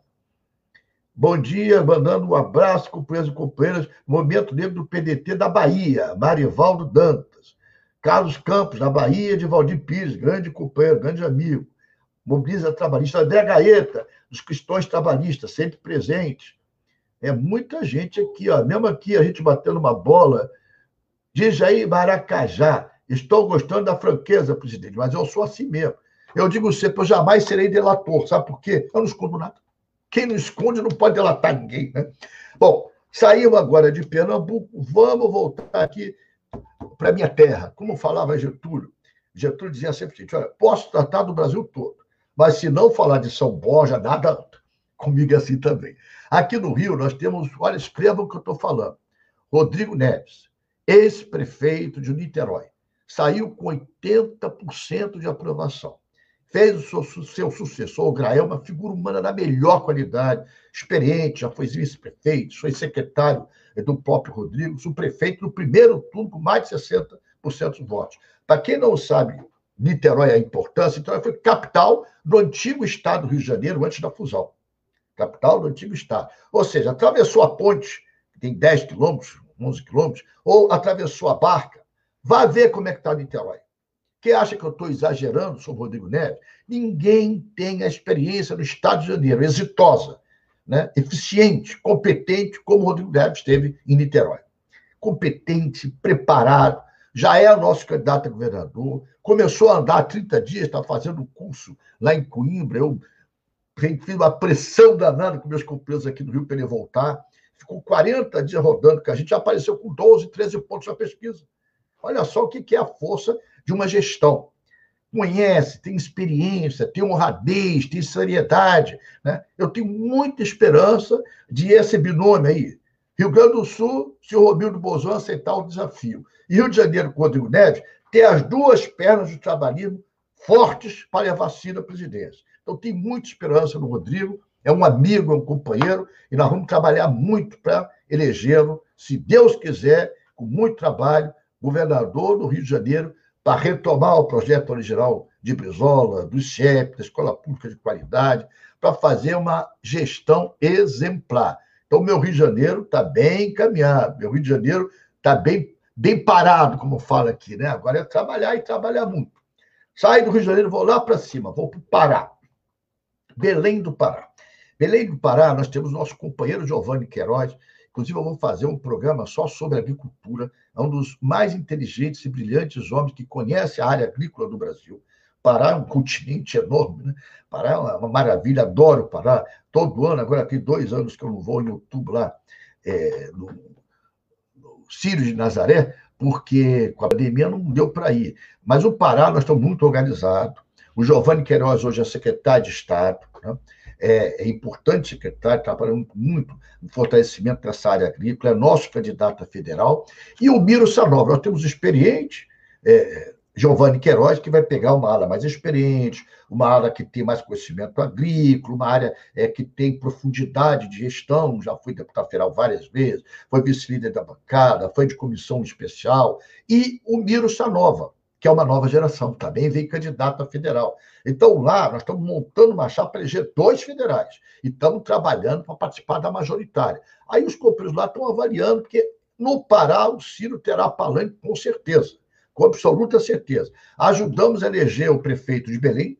Bom dia, mandando um abraço, companheiros e companheiras. Momento Negro do PDT da Bahia, Marivaldo Dantas. Carlos Campos, da Bahia, de Valdir Pires, grande companheiro, grande amigo. Mobiliza Trabalhista, André Gaeta, dos Cristões Trabalhistas, sempre presente. É muita gente aqui, ó. Mesmo aqui, a gente batendo uma bola. Diz aí, Maracajá. Estou gostando da franqueza, presidente, mas eu sou assim mesmo. Eu digo sempre, eu jamais serei delator. Sabe por quê? Eu não escondo nada. Quem não esconde não pode delatar ninguém, né? Bom, saímos agora de Pernambuco, vamos voltar aqui para a minha terra. Como falava Getúlio, Getúlio dizia sempre o seguinte: olha, posso tratar do Brasil todo, mas se não falar de São Borja, nada. Comigo é assim também. Aqui no Rio, nós temos, olha, escreva o que eu estou falando. Rodrigo Neves, ex-prefeito de Niterói, saiu com 80% de aprovação fez o seu, seu sucessor, o Grael, uma figura humana da melhor qualidade, experiente, já foi vice-prefeito, foi secretário do próprio Rodrigo, o prefeito no primeiro turno com mais de 60% dos votos. Para quem não sabe, Niterói a importância, então foi capital do antigo estado do Rio de Janeiro, antes da fusão. Capital do antigo estado. Ou seja, atravessou a ponte, que tem 10 quilômetros, 11 quilômetros, ou atravessou a barca. Vá ver como é que está Niterói. Quem acha que eu estou exagerando sobre o Rodrigo Neves? Ninguém tem a experiência no Estado de Janeiro, exitosa, né? eficiente, competente, como o Rodrigo Neves teve em Niterói. Competente, preparado, já é nosso candidato a governador, começou a andar há 30 dias, está fazendo curso lá em Coimbra. Eu fiz uma pressão danada com meus companheiros aqui do Rio para ele voltar. Ficou 40 dias rodando, que a gente apareceu com 12, 13 pontos na pesquisa. Olha só o que é a força de uma gestão. Conhece, tem experiência, tem honradez, tem seriedade. Né? Eu tenho muita esperança de esse binômio aí. Rio Grande do Sul, se o Romildo Bolsonaro aceitar o desafio. E Rio de Janeiro, com o Rodrigo Neves, ter as duas pernas do trabalhismo fortes para a vacina à presidência. Então, tem muita esperança no Rodrigo, é um amigo, é um companheiro, e nós vamos trabalhar muito para elegê-lo, se Deus quiser, com muito trabalho, governador do Rio de Janeiro, para retomar o projeto original de Brizola, do CHEP, da Escola Pública de Qualidade, para fazer uma gestão exemplar. Então, meu Rio de Janeiro está bem encaminhado, meu Rio de Janeiro está bem, bem parado, como fala aqui, né? Agora é trabalhar e trabalhar muito. Saio do Rio de Janeiro, vou lá para cima, vou para o Pará. Belém do Pará. Belém do Pará, nós temos nosso companheiro Giovanni Queiroz, Inclusive, eu vou fazer um programa só sobre agricultura. É um dos mais inteligentes e brilhantes homens que conhece a área agrícola do Brasil. Pará é um continente enorme, né? Pará é uma maravilha, adoro Pará. Todo ano, agora tem dois anos que eu não vou em outubro lá, é, no, no Círio de Nazaré, porque com a pandemia não deu para ir. Mas o Pará, nós estamos muito organizados. O Giovanni Queiroz hoje é secretário de Estado. Né? é, é importante, secretário, trabalhando muito no fortalecimento dessa área agrícola, é nosso candidato a federal, e o Miro Sanova. Nós temos experiente, é, Giovanni Queiroz, que vai pegar uma ala mais experiente, uma área que tem mais conhecimento agrícola, uma área é, que tem profundidade de gestão, já foi deputado federal várias vezes, foi vice-líder da bancada, foi de comissão especial, e o Miro Sanova, que é uma nova geração, também veio candidato a federal. Então, lá, nós estamos montando uma chapa para eleger dois federais, e estamos trabalhando para participar da majoritária. Aí os companheiros lá estão avaliando, porque no Pará o Ciro terá palanque com certeza com absoluta certeza. Ajudamos a eleger o prefeito de Belém,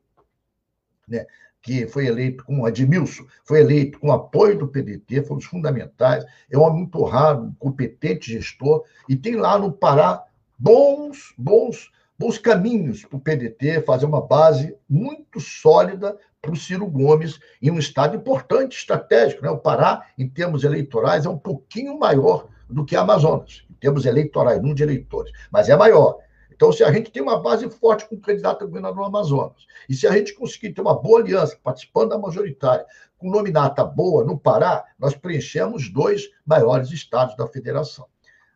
né, que foi eleito com Admilson, foi eleito com apoio do PDT, fomos fundamentais, é um homem muito um competente gestor, e tem lá no Pará bons, bons, bons caminhos para o PDT fazer uma base muito sólida para o Ciro Gomes em um estado importante, estratégico. Né? O Pará, em termos eleitorais, é um pouquinho maior do que a Amazonas, em termos eleitorais, não de eleitores, mas é maior. Então, se a gente tem uma base forte com o candidato a governador do Amazonas, e se a gente conseguir ter uma boa aliança, participando da majoritária, com nominata boa no Pará, nós preenchemos dois maiores estados da federação,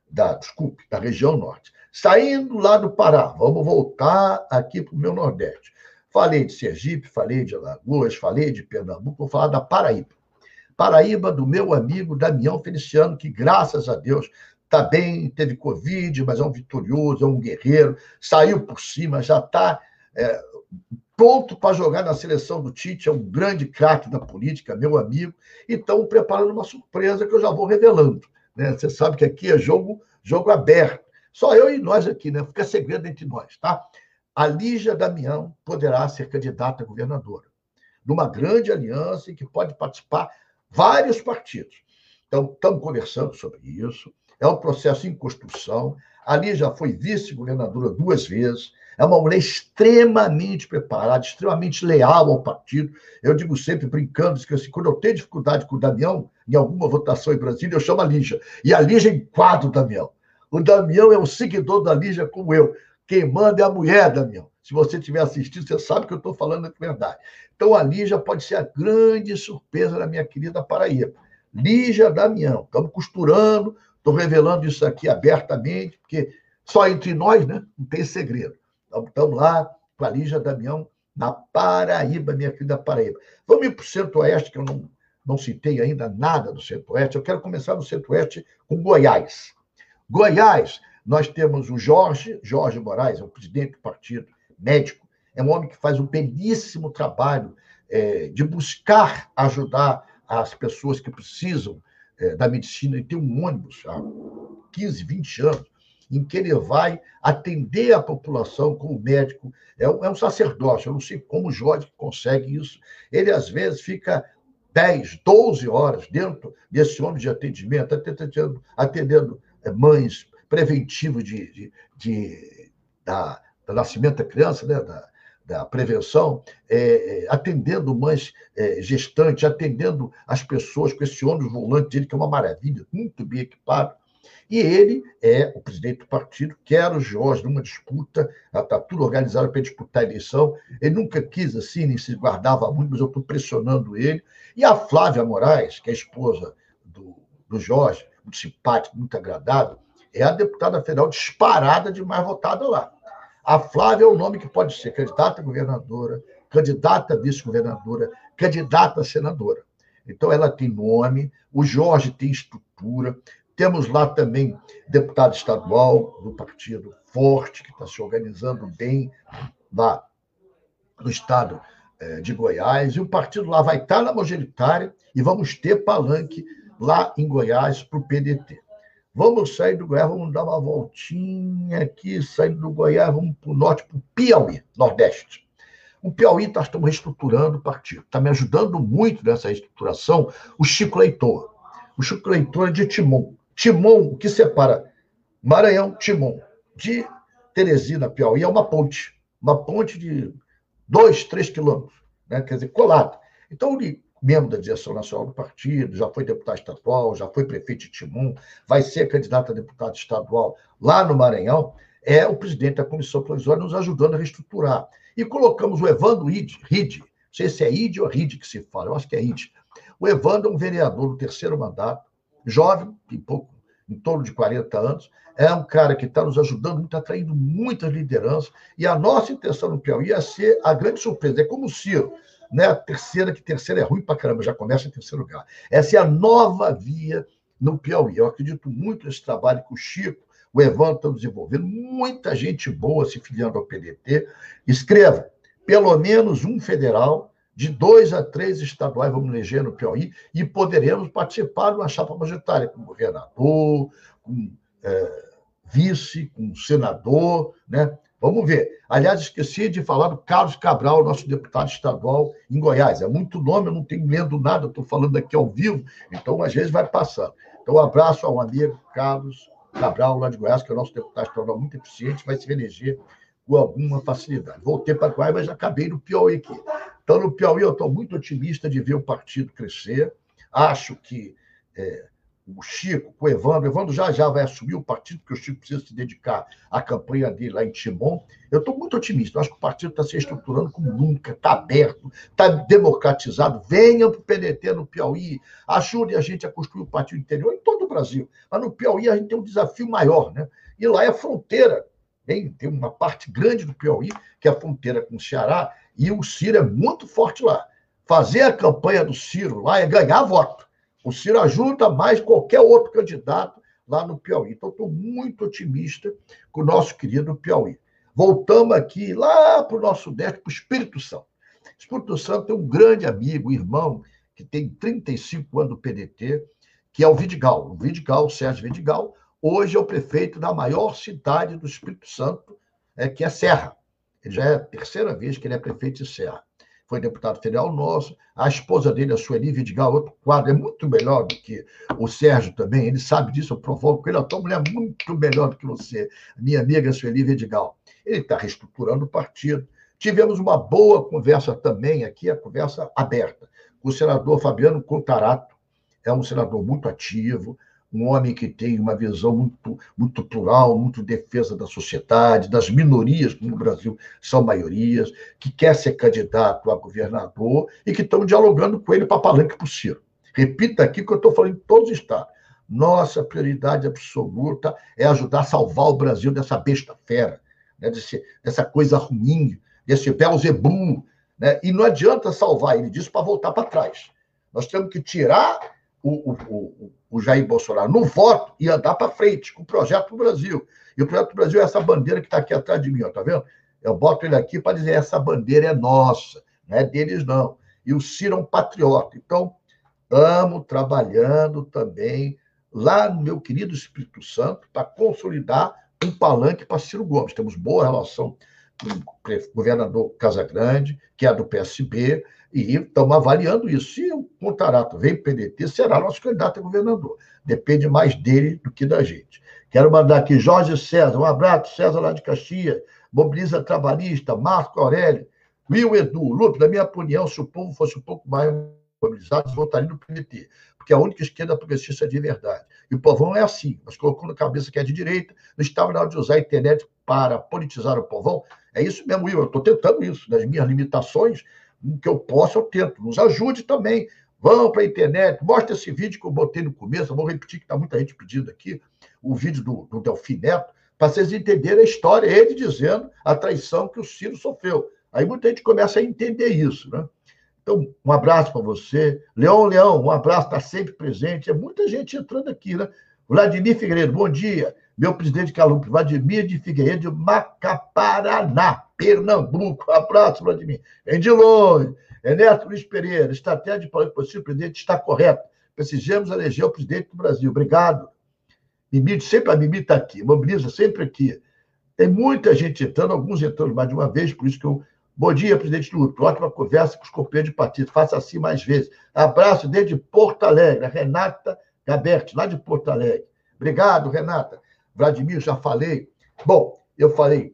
da, desculpe, da região norte. Saindo lá do Pará, vamos voltar aqui para o meu Nordeste. Falei de Sergipe, falei de Alagoas, falei de Pernambuco, vou falar da Paraíba. Paraíba, do meu amigo Damião Feliciano, que graças a Deus está bem, teve Covid, mas é um vitorioso, é um guerreiro, saiu por cima, já está é, pronto para jogar na seleção do Tite, é um grande craque da política, meu amigo, e estão preparando uma surpresa que eu já vou revelando. Né? Você sabe que aqui é jogo, jogo aberto. Só eu e nós aqui, né? Fica segredo entre nós, tá? A Lígia Damião poderá ser candidata a governadora, numa grande aliança em que pode participar vários partidos. Então, estamos conversando sobre isso. É um processo em construção. Ali já foi vice-governadora duas vezes. É uma mulher extremamente preparada, extremamente leal ao partido. Eu digo sempre, brincando, que assim, quando eu tenho dificuldade com o Damião, em alguma votação em Brasília, eu chamo a Lígia. E a Lígia enquadra o Damião. O Damião é um seguidor da Lígia como eu. Quem manda é a mulher, Damião. Se você tiver assistido, você sabe que eu estou falando a verdade. Então, a Lígia pode ser a grande surpresa da minha querida Paraíba. Lígia Damião. Estamos costurando, Estou revelando isso aqui abertamente, porque só entre nós, né? Não tem segredo. Estamos lá com a Lígia Damião, na Paraíba, minha querida Paraíba. Vamos ir para o Centro-Oeste, que eu não, não citei ainda nada do Centro-Oeste. Eu quero começar no Centro-Oeste com Goiás. Goiás, nós temos o Jorge, Jorge Moraes, é o presidente do partido, médico, é um homem que faz um belíssimo trabalho é, de buscar ajudar as pessoas que precisam é, da medicina, e tem um ônibus há 15, 20 anos, em que ele vai atender a população como médico. É um, é um sacerdócio, eu não sei como o Jorge consegue isso. Ele, às vezes, fica 10, 12 horas dentro desse ônibus de atendimento, atendendo, atendendo é, mães, preventivo de, de, de da, da, nascimento da criança, né? da, da prevenção, é, é, atendendo mães é, gestantes, atendendo as pessoas com esse ônibus volante dele, que é uma maravilha, muito bem equipado. E ele é o presidente do partido, quer o Jorge numa disputa, está tudo organizado para disputar a eleição. Ele nunca quis assim, nem se guardava muito, mas eu estou pressionando ele. E a Flávia Moraes, que é a esposa do, do Jorge, muito simpática, muito agradável, é a deputada federal disparada de mais votada lá. A Flávia é o nome que pode ser candidata a governadora, candidata a vice-governadora, candidata a senadora. Então, ela tem nome, o Jorge tem estrutura. Temos lá também deputado estadual do partido forte, que está se organizando bem lá no estado eh, de Goiás. E o partido lá vai estar na majoritária e vamos ter palanque lá em Goiás para o PDT. Vamos sair do Goiás, vamos dar uma voltinha aqui, saindo do Goiás, vamos para o norte, para o Piauí, Nordeste. O Piauí nós estamos reestruturando o partido. Está me ajudando muito nessa reestruturação o Chico Leitor. O Chico Leitor é de Timon. Timon, o que separa Maranhão, Timon, de Teresina, Piauí, é uma ponte. Uma ponte de dois, três quilômetros, né? quer dizer, colada. Então, membro da direção nacional do partido, já foi deputado estadual, já foi prefeito de Timum, vai ser candidato a deputado estadual lá no Maranhão, é o presidente da comissão provisória nos ajudando a reestruturar. E colocamos o Evandro Ride, não sei se é Ide ou Ride que se fala, eu acho que é Ide. O Evandro é um vereador do terceiro mandato, jovem, tem pouco, em torno de 40 anos. É um cara que está nos ajudando muito, atraindo muitas lideranças. E a nossa intenção no Piauí é ser a grande surpresa. É como o Ciro, né? a terceira, que terceira é ruim para caramba, já começa em terceiro lugar. Essa é a nova via no Piauí. Eu acredito muito nesse trabalho que o Chico, o Evandro estão desenvolvendo. Muita gente boa se filiando ao PDT. Escreva, pelo menos um federal de dois a três estaduais vamos eleger no Piauí e poderemos participar de uma chapa majoritária com governador, com é, vice, com senador, né? Vamos ver. Aliás, esqueci de falar do Carlos Cabral, nosso deputado estadual em Goiás. É muito nome, eu não tenho lendo nada, estou falando aqui ao vivo, então às vezes vai passando. Então, um abraço ao amigo Carlos Cabral, lá de Goiás, que é o nosso deputado estadual muito eficiente, vai se eleger com alguma facilidade. Voltei para Goiás, mas acabei no Piauí aqui. Então, no Piauí, eu estou muito otimista de ver o partido crescer. Acho que é, o Chico, o Evandro, o Evandro já já vai assumir o partido, porque o Chico precisa se dedicar à campanha dele lá em Timon. Eu estou muito otimista. Eu acho que o partido está se estruturando como nunca, está aberto, está democratizado. Venham para o PDT no Piauí, ajudem a gente a construir o partido interior em todo o Brasil. Mas no Piauí a gente tem um desafio maior, né? E lá é fronteira. Tem, tem uma parte grande do Piauí, que é a fronteira com o Ceará, e o Ciro é muito forte lá. Fazer a campanha do Ciro lá é ganhar voto. O Ciro ajuda mais qualquer outro candidato lá no Piauí. Então, estou muito otimista com o nosso querido Piauí. Voltamos aqui lá para o nosso Sudeste, para o Espírito Santo. Espírito Santo tem um grande amigo, irmão, que tem 35 anos do PDT, que é o Vidigal. O Vidigal, o Sérgio Vidigal, hoje é o prefeito da maior cidade do Espírito Santo, é, que é Serra. Ele já é a terceira vez que ele é prefeito de Serra. Foi deputado federal nosso. A esposa dele, a Sueli Vidigal, outro quadro, é muito melhor do que o Sérgio também. Ele sabe disso, eu provoco ele. A tua mulher é muito melhor do que você, minha amiga Sueli Vidigal. Ele está reestruturando o partido. Tivemos uma boa conversa também aqui, a conversa aberta, o senador Fabiano Contarato. É um senador muito ativo, um homem que tem uma visão muito, muito plural, muito defesa da sociedade, das minorias, que no Brasil são maiorias, que quer ser candidato a governador e que estão dialogando com ele para palanque para o Ciro. Repita aqui que eu estou falando em todos os estados. Nossa prioridade absoluta é ajudar a salvar o Brasil dessa besta fera, né? Desse, dessa coisa ruim, desse Belzebu. Né? E não adianta salvar ele disso para voltar para trás. Nós temos que tirar o, o, o Jair Bolsonaro no voto e andar para frente com o projeto do Brasil. E o projeto do Brasil é essa bandeira que está aqui atrás de mim, ó, tá vendo? Eu boto ele aqui para dizer essa bandeira é nossa, não é deles, não. E o Ciro é um patriota. Então, estamos trabalhando também lá no meu querido Espírito Santo para consolidar um palanque para Ciro Gomes. Temos boa relação com o governador Casagrande, que é do PSB, e estamos avaliando isso. Se o Contarato vem para o PDT, será nosso candidato a governador. Depende mais dele do que da gente. Quero mandar aqui Jorge César, um abraço, César lá de Caxias, Mobiliza Trabalhista, Marco Aurélio, Will Edu, Lupe, na minha opinião, se o povo fosse um pouco mais mobilizado, votaria no PDT, porque é a única esquerda progressista de verdade. E o povão é assim, nós colocamos na cabeça que é de direita, não estava na hora de usar a internet para politizar o povão. É isso mesmo, Will, eu estou tentando isso, nas minhas limitações, o que eu posso, eu tento. Nos ajude também. Vão para a internet, mostra esse vídeo que eu botei no começo. Eu vou repetir que está muita gente pedindo aqui, o vídeo do, do Delfim Neto, para vocês entenderem a história, ele dizendo a traição que o Ciro sofreu. Aí muita gente começa a entender isso, né? Então, um abraço para você. Leão Leão, um abraço, está sempre presente. É muita gente entrando aqui, né? Vladimir Figueiredo, bom dia. Meu presidente Calumpe, Vladimir de Figueiredo, Macaparaná. Pernambuco. Abraço, Vladimir. Vem de longe. Ernesto Luiz Pereira, estratégia de política possível, presidente está correta. Precisamos eleger o presidente do Brasil. Obrigado. Mimi, sempre a Mimi está aqui, mobiliza sempre aqui. Tem muita gente entrando, alguns entrando mais de uma vez, por isso que eu. Bom dia, presidente Lula. Ótima conversa com os companheiros de partido. Faça assim mais vezes. Abraço desde Porto Alegre, Renata Gaberti, lá de Porto Alegre. Obrigado, Renata. Vladimir, já falei. Bom, eu falei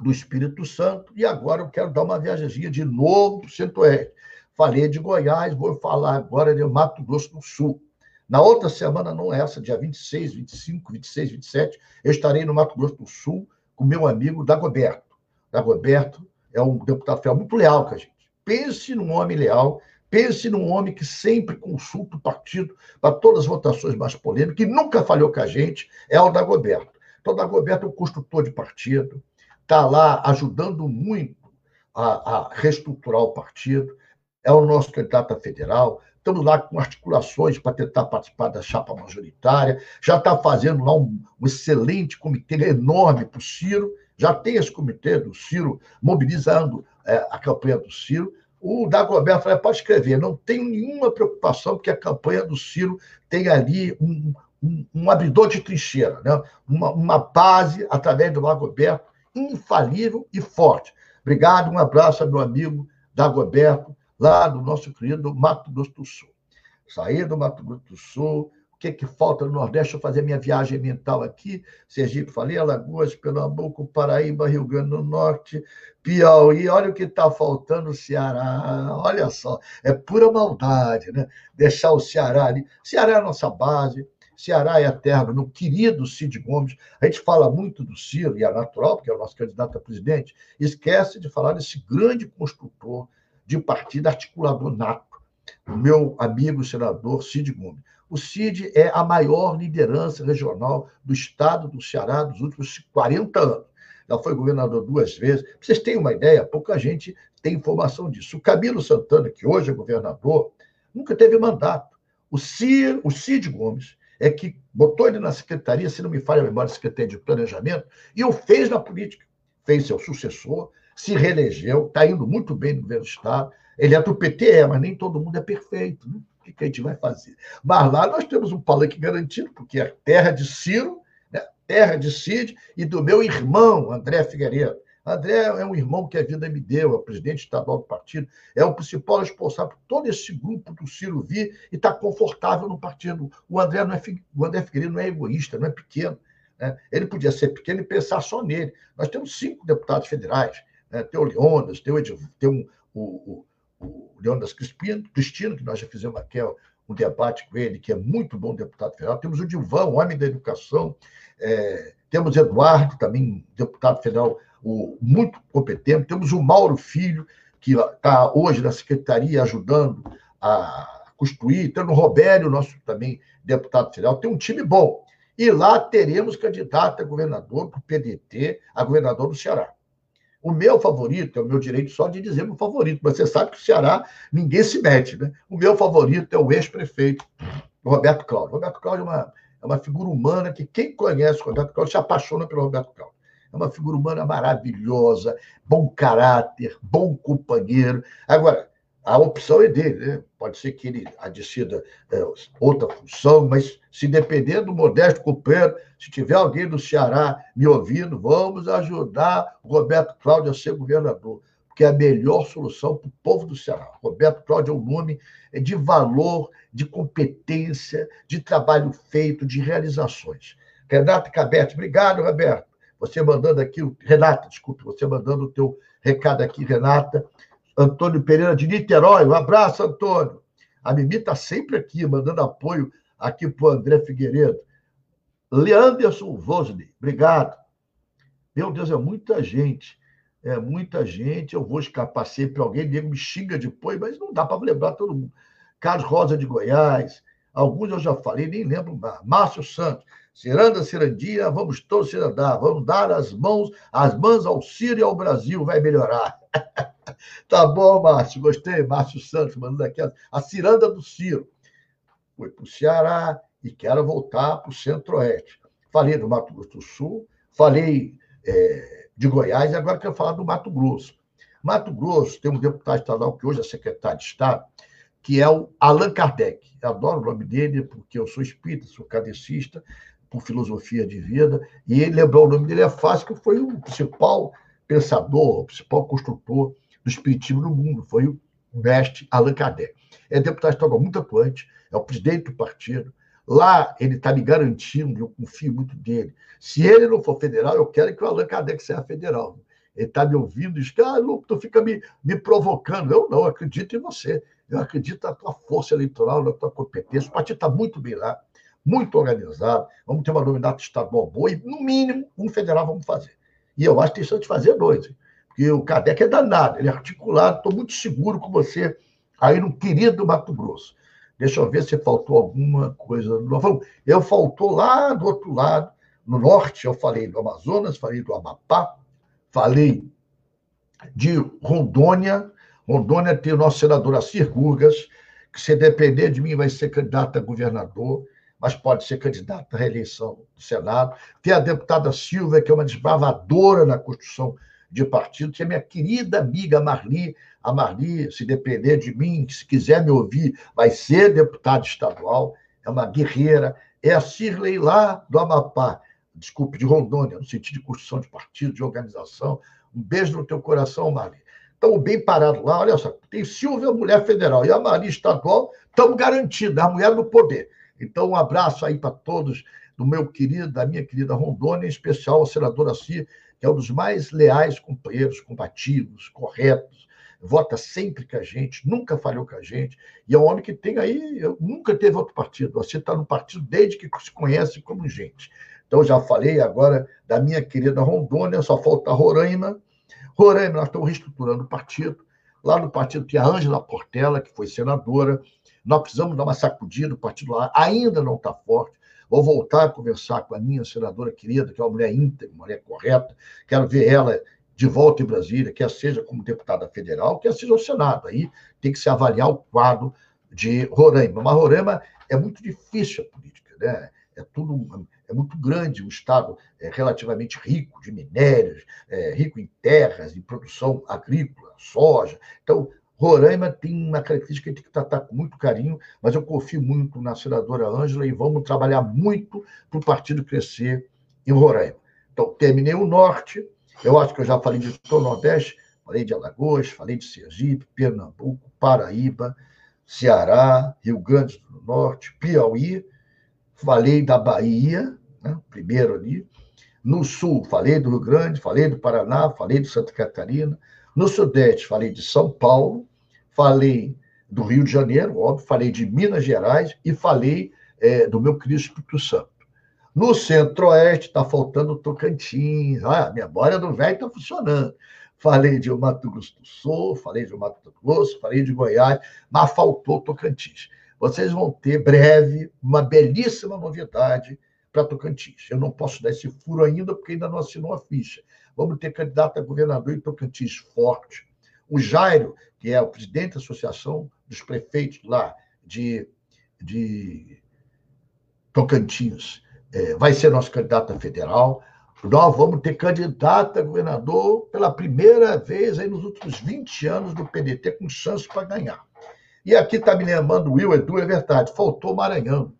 do Espírito Santo, e agora eu quero dar uma viagemzinha de novo para o Centro-Oeste. Falei de Goiás, vou falar agora de Mato Grosso do Sul. Na outra semana, não essa, dia 26, 25, 26, 27, eu estarei no Mato Grosso do Sul com meu amigo Dagoberto. Dagoberto é um deputado federal muito leal com a gente. Pense num homem leal, Pense num homem que sempre consulta o partido para todas as votações mais polêmicas, que nunca falhou com a gente, é o Dagoberto. Então, o Dagoberto é um construtor de partido, está lá ajudando muito a, a reestruturar o partido, é o nosso candidato a federal, estamos lá com articulações para tentar participar da chapa majoritária, já está fazendo lá um, um excelente comitê enorme para o Ciro, já tem esse comitê do Ciro mobilizando é, a campanha do Ciro. O Dagoberto falou, pode escrever, não tenho nenhuma preocupação, porque a campanha do Ciro tem ali um, um, um abridor de trincheira, né? uma, uma base, através do Dagoberto, infalível e forte. Obrigado, um abraço meu amigo Dagoberto, lá do nosso querido Mato Grosso do Sul. Saí do Mato Grosso do Sul, o que, que falta no Nordeste? Eu fazer minha viagem mental aqui. Sergipe, falei, Alagoas, Pernambuco, Paraíba, Rio Grande do Norte, Piauí. Olha o que está faltando Ceará. Olha só, é pura maldade, né? Deixar o Ceará ali. Ceará é a nossa base. Ceará é a terra do querido Cid Gomes. A gente fala muito do Ciro, e é natural, porque é o nosso candidato a presidente, esquece de falar desse grande construtor de partido articulador nato, o meu amigo senador Cid Gomes. O CID é a maior liderança regional do estado do Ceará dos últimos 40 anos. Já foi governador duas vezes. Vocês terem uma ideia, pouca gente tem informação disso. O Camilo Santana, que hoje é governador, nunca teve mandato. O Cid, o Cid Gomes é que botou ele na secretaria, se não me falha a memória, secretaria de planejamento, e o fez na política. Fez seu sucessor, se reelegeu, está indo muito bem no governo do Estado. Ele é do PT, é, mas nem todo mundo é perfeito. Né? Que, que a gente vai fazer? Mas lá nós temos um palanque garantido, porque é terra de Ciro, né? terra de Cid e do meu irmão, André Figueiredo. André é um irmão que a vida me deu, é o presidente estadual do partido, é o principal responsável por todo esse grupo do Ciro vir e está confortável no partido. O André, não é, o André Figueiredo não é egoísta, não é pequeno. Né? Ele podia ser pequeno e pensar só nele. Nós temos cinco deputados federais, né? tem o Leonas, tem o, Ediv, tem o, o, o Leônidas Cristino, que nós já fizemos aqui um debate com ele, que é muito bom deputado federal. Temos o Dilvão, homem da educação. É, temos Eduardo, também deputado federal o, muito competente. Temos o Mauro Filho, que está hoje na secretaria ajudando a construir. Temos o Robério, nosso também deputado federal. Tem um time bom. E lá teremos candidato a governador do PDT, a governador do Ceará. O meu favorito, é o meu direito só de dizer meu favorito, mas você sabe que o Ceará ninguém se mete, né? O meu favorito é o ex-prefeito, Roberto Cláudio. Roberto Cláudio é uma, é uma figura humana que quem conhece o Roberto Cláudio se apaixona pelo Roberto Cláudio. É uma figura humana maravilhosa, bom caráter, bom companheiro. Agora, a opção é dele, né? Pode ser que ele decida é, outra função, mas se depender do modesto companheiro, se tiver alguém do Ceará me ouvindo, vamos ajudar o Roberto Cláudio a ser governador, porque é a melhor solução para o povo do Ceará. Roberto Cláudio é um nome de valor, de competência, de trabalho feito, de realizações. Renato Cabete, obrigado, Roberto. Você mandando aqui, Renata, desculpe, você mandando o teu recado aqui, Renata. Antônio Pereira de Niterói. Um abraço, Antônio. A Mimi está sempre aqui, mandando apoio aqui para o André Figueiredo. Leanderson Vosney, obrigado. Meu Deus, é muita gente. É muita gente. Eu vou escapar sempre alguém, Diego me xinga depois, mas não dá para lembrar todo mundo. Carlos Rosa de Goiás, alguns eu já falei, nem lembro mais. Márcio Santos, Ciranda, Cirandinha, vamos todos cirandar, vamos dar as mãos, as mãos ao Ciro e ao Brasil, vai melhorar. *laughs* tá bom, Márcio, gostei. Márcio Santos mandando aqui a, ciranda do Ciro. Foi para o Ceará e quero voltar para o Centro-Oeste. Falei do Mato Grosso do Sul, falei é, de Goiás e agora quero falar do Mato Grosso. Mato Grosso tem um deputado estadual que hoje é secretário de Estado, que é o Allan Kardec. Eu adoro o nome dele porque eu sou espírita, sou cadecista, por filosofia de vida, e ele lembrar o nome dele é fácil, que foi o principal pensador, o principal construtor do espiritismo no mundo, foi o mestre Allan Kardec. É deputado estadual muito atuante, é o presidente do partido. Lá ele está me garantindo, eu confio muito dele. Se ele não for federal, eu quero que o Allan Kardec seja federal. Ele está me ouvindo e diz: Ah, Lupo, tu fica me, me provocando. Eu não, acredito em você. Eu acredito na tua força eleitoral, na tua competência. O partido está muito bem lá, muito organizado. Vamos ter uma nominata estadual boa e, no mínimo, um federal vamos fazer. E eu acho que tem chance de fazer dois. Porque o Kardec é danado, ele é articulado, estou muito seguro com você Aí no querido Mato Grosso. Deixa eu ver se faltou alguma coisa. Eu faltou lá do outro lado, no norte, eu falei do Amazonas, falei do Amapá, falei de Rondônia. Rondônia tem o nosso senador Assir Gurgas, que se depender de mim vai ser candidato a governador, mas pode ser candidato à reeleição do Senado. Tem a deputada Silva, que é uma desbravadora na construção de partido, tem a minha querida amiga Marli. A Marli, se depender de mim, se quiser me ouvir, vai ser deputada estadual, é uma guerreira. É a Cirlei lá do Amapá, desculpe, de Rondônia, no sentido de construção de partido, de organização. Um beijo no teu coração, Marli. Estamos bem parados lá, olha só, tem Silvia, mulher federal, e a Maria estadual, estamos garantidos, a mulher no poder. Então, um abraço aí para todos, do meu querido, da minha querida Rondônia, em especial ao senador Assi, que é um dos mais leais companheiros, combativos, corretos, vota sempre com a gente, nunca falhou com a gente, e é um homem que tem aí, nunca teve outro partido, você está no partido desde que se conhece como gente. Então, já falei agora da minha querida Rondônia, só falta Roraima. Roraima, nós estamos reestruturando o partido. Lá no partido tem a Ângela Portela, que foi senadora. Nós precisamos dar uma sacudida, o partido lá ainda não está forte. Vou voltar a conversar com a minha senadora querida, que é uma mulher íntegra, uma mulher correta. Quero ver ela de volta em Brasília, quer seja como deputada federal, quer seja o Senado. Aí tem que se avaliar o quadro de Roraima. Mas Roraima é muito difícil a política, né? É tudo é muito grande, um estado é, relativamente rico de minérios, é, rico em terras, em produção agrícola, soja. Então, Roraima tem uma característica que tem que tratar com muito carinho, mas eu confio muito na senadora Ângela e vamos trabalhar muito para o partido crescer em Roraima. Então, terminei o norte, eu acho que eu já falei de todo o Nordeste, falei de Alagoas, falei de Sergipe, Pernambuco, Paraíba, Ceará, Rio Grande do Norte, Piauí, falei da Bahia, né, primeiro ali. No Sul, falei do Rio Grande, falei do Paraná, falei de Santa Catarina. No Sudeste, falei de São Paulo, falei do Rio de Janeiro, óbvio, falei de Minas Gerais e falei é, do meu querido Espírito Santo. No Centro-Oeste, está faltando Tocantins. Ah, a memória do velho está funcionando. Falei de Mato Grosso do Sul, falei de Mato Grosso, falei de Goiás, mas faltou Tocantins. Vocês vão ter breve uma belíssima novidade para Tocantins. Eu não posso dar esse furo ainda, porque ainda não assinou a ficha. Vamos ter candidato a governador em Tocantins forte. O Jairo, que é o presidente da Associação dos Prefeitos lá de, de Tocantins, é, vai ser nosso candidato a federal. Nós vamos ter candidato a governador pela primeira vez aí nos últimos 20 anos do PDT, com chance para ganhar. E aqui está me lembrando, Will, Edu, é verdade, faltou Maranhão.